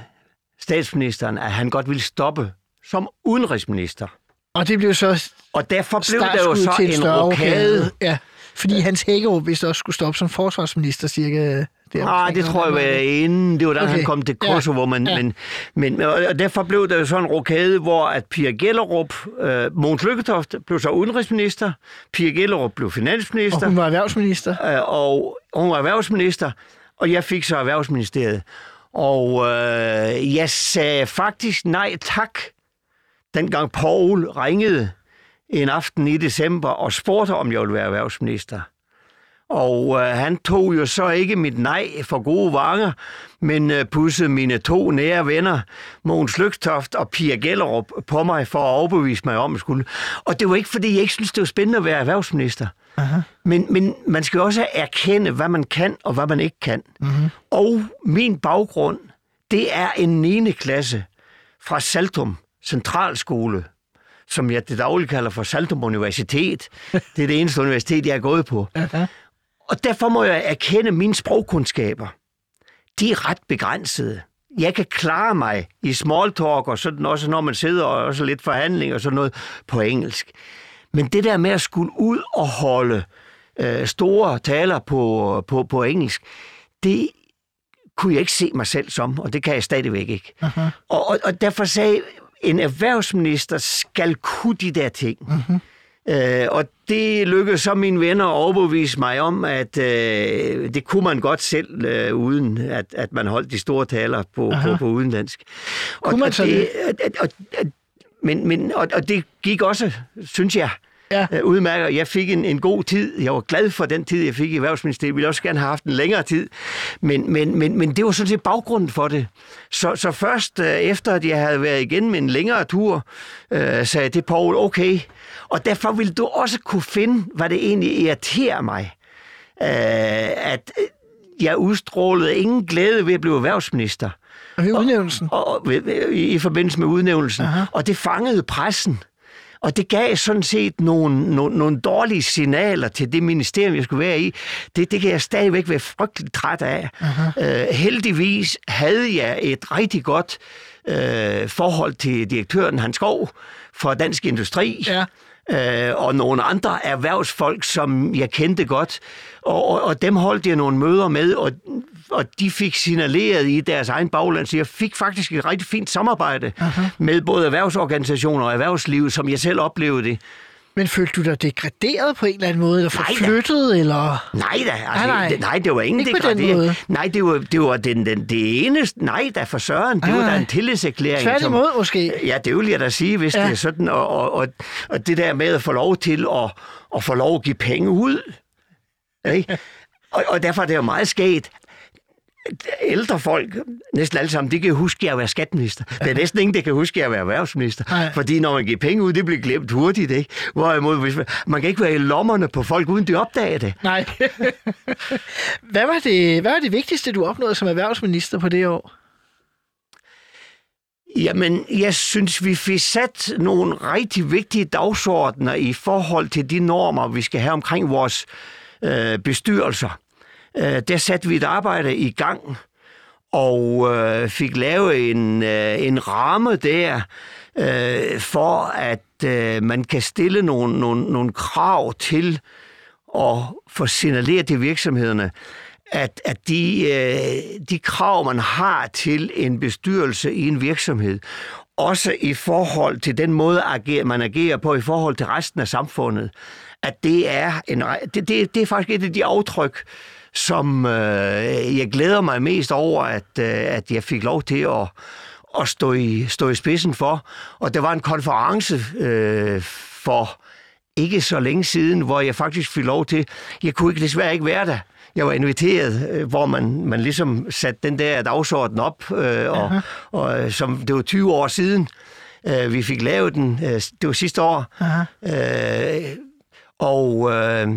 statsministeren, at han godt ville stoppe som udenrigsminister. Og det blev så Og derfor blev der jo så en rokade. Ja, fordi Hans Hækkerup vist også skulle stoppe som forsvarsminister cirka der. Nej, det tror jeg var inden. Det var da Okay. han kom til Ja. Kosovo. Men, Ja. ja. men, men, og derfor blev der jo sådan en rokade, hvor at Pia Gellerup, øh, Mogens Lykketoft blev så udenrigsminister, Pia Gellerup blev Og finansminister, hun var erhvervsminister. øh, og hun var erhvervsminister, og jeg fik så erhvervsministeriet. Og øh, jeg sagde faktisk nej tak, dengang Paul ringede en aften i december og spurgte, om jeg ville være erhvervsminister. Og øh, han tog jo så ikke mit nej for gode vanger, men øh, pussede mine to nære venner, Mogens Lyktoft og Pia Gellerup, på mig for at overbevise mig om, at skulle. Og det var ikke, fordi jeg ikke synes det var spændende at være erhvervsminister. Aha. Men, men man skal også erkende, hvad man kan og hvad man ikke kan. Mm-hmm. Og min baggrund, det er en 9. klasse fra Saltum Centralskole, som jeg til daglig kalder for Saltum Universitet. Det er det eneste universitet, jeg er gået på. Og derfor må jeg erkende, at mine sprogkundskaber, de er ret begrænsede. Jeg kan klare mig i small talk, og sådan også når man sidder og også lidt forhandling og sådan noget på engelsk. Men det der med at skulle ud og holde øh, store taler på, på, på engelsk, det kunne jeg ikke se mig selv som, og det kan jeg stadigvæk ikke. Uh-huh. Og, og, og derfor sagde en erhvervsminister skal kunne de der ting. Uh-huh. Øh, og det lykkedes så mine venner at overbevise mig om, at øh, det kunne man godt selv, øh, uden at, at man holdt de store taler på, på, på udenlandsk. Kunne og, man så det? det? Og, og, men, men, og, og det gik også, synes jeg, ja. øh, udmærket. Jeg fik en, en god tid. Jeg var glad for den tid, jeg fik i Erhvervsministeriet. Jeg ville også gerne have haft en længere tid. Men, men, men, men det var sådan set baggrunden for det. Så, så først øh, efter, at jeg havde været igen med en længere tur, øh, sagde jeg til Paul, okay. Og derfor ville du også kunne finde, hvad det egentlig irriterer mig. Øh, at jeg udstrålede ingen glæde ved at blive erhvervsminister. Og ved udnævnelsen? Og, og, og i, i forbindelse med udnævnelsen. Aha. Og det fangede pressen. Og det gav sådan set nogle, nogle, nogle dårlige signaler til det ministerium, jeg skulle være i. Det, det kan jeg stadigvæk være frygteligt træt af. Uh-huh. Uh, heldigvis havde jeg et rigtig godt uh, forhold til direktøren Hans Skov fra Dansk Industri. Ja øh, og nogle andre erhvervsfolk, som jeg kendte godt. Og, og, og dem holdt jeg nogle møder med, og, og de fik signaleret i deres egen bagland, så jeg fik faktisk et rigtig fint samarbejde uh-huh. med både erhvervsorganisationer og erhvervsliv, som jeg selv oplevede det. Men følte du dig degraderet på en eller anden måde, eller forflyttet, eller? Nej da, altså, nej, nej. Det, nej, det var ingen ikke degraderet. Nej, det var, det var den, den, det eneste, nej da for søren, det ah, var da en tillidserklæring. Tværtimod som, måske. Ja, det vil jeg da sige, hvis ja. det er sådan, og, og, og, og det der med at få lov til at, at få lov at give penge ud, ikke? *laughs* Og, og derfor er det jo meget sket, ældre folk, næsten alle sammen, de kan huske, at jeg var skatteminister. Det er næsten ingen, der kan huske, at jeg var erhvervsminister. Nej. Fordi når man giver penge ud, det bliver glemt hurtigt. Ikke? Hvorimod, hvis man, man kan ikke være i lommerne på folk, uden de opdager det. Nej. *laughs* hvad, var det, hvad var det vigtigste, du opnåede som erhvervsminister på det år? Jamen, jeg synes, vi fik sat nogle rigtig vigtige dagsordner i forhold til de normer, vi skal have omkring vores øh, bestyrelser øh, der satte vi et arbejde i gang og øh, fik lavet en, øh, en ramme der øh, for, at øh, man kan stille nogle, nogle, nogle krav til at få signaleret til virksomhederne, at, at de, øh, de krav, man har til en bestyrelse i en virksomhed, også i forhold til den måde, man agerer på i forhold til resten af samfundet, at det er, en, det, det, det er faktisk et af de aftryk, som øh, jeg glæder mig mest over, at, øh, at jeg fik lov til at, at stå, i, stå i spidsen for. Og der var en konference øh, for ikke så længe siden, hvor jeg faktisk fik lov til, jeg kunne ikke, desværre ikke være der, jeg var inviteret, øh, hvor man, man ligesom satte den der dagsorden op, øh, og, og øh, som det var 20 år siden, øh, vi fik lavet den, øh, det var sidste år, uh-huh. øh, og øh,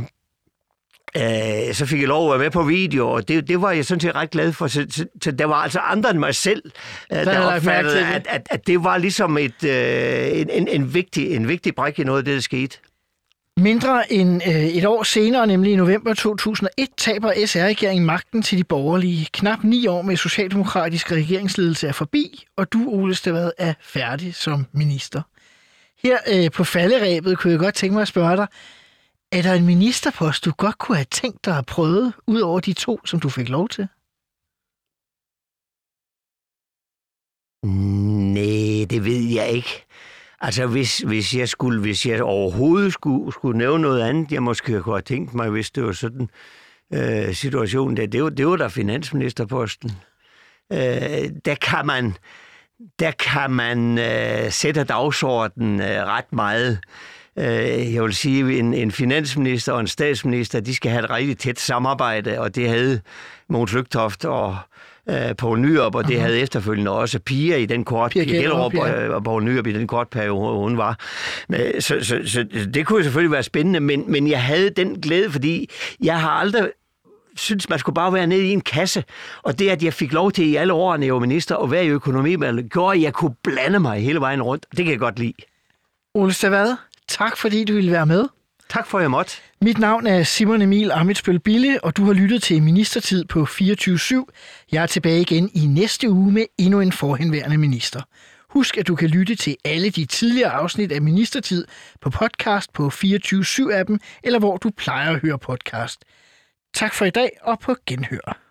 Øh, så fik jeg lov at være med på video, og det, det var jeg sådan set ret glad for. Så, så, så der var altså andre end mig selv, øh, der, der opfattede, at, at, at det var ligesom et, øh, en, en, en, vigtig, en vigtig brik i noget af det, der skete. Mindre end øh, et år senere, nemlig i november 2001, taber SR-regeringen magten til de borgerlige. Knap ni år med socialdemokratisk regeringsledelse er forbi, og du, Ole Stavad, er færdig som minister. Her øh, på falderæbet kunne jeg godt tænke mig at spørge dig, er der en ministerpost, du godt kunne have tænkt dig at prøve, ud over de to, som du fik lov til? Nej, det ved jeg ikke. Altså, hvis, hvis jeg skulle, hvis jeg overhovedet skulle, skulle nævne noget andet, jeg måske kunne have tænkt mig, hvis det var sådan øh, situationen der, det var, det var der finansministerposten. Øh, der kan man, der kan man øh, sætte dagsordenen øh, ret meget. Øh, jeg vil sige, en, en finansminister og en statsminister, de skal have et rigtig tæt samarbejde, og det havde Mogens Lygtoft og øh, Poul Nyrup, og det uh-huh. havde efterfølgende også Pia i den kort, Pia Gellerup ja. og Poul Nyrup i den kort periode, hun var. Men, så, så, så, det kunne selvfølgelig være spændende, men, men jeg havde den glæde, fordi jeg har aldrig synes, man skulle bare være nede i en kasse. Og det, at jeg fik lov til i alle årene, jeg var minister, at være i økonomi, gjorde, at jeg kunne blande mig hele vejen rundt. Det kan jeg godt lide. Ole Stavad, Tak fordi du ville være med. Tak for, at jeg måtte. Mit navn er Simon Emil Amitsbøl Bille, og du har lyttet til Ministertid på 24 /7. Jeg er tilbage igen i næste uge med endnu en forhenværende minister. Husk, at du kan lytte til alle de tidligere afsnit af Ministertid på podcast på 24-7-appen, eller hvor du plejer at høre podcast. Tak for i dag, og på genhør.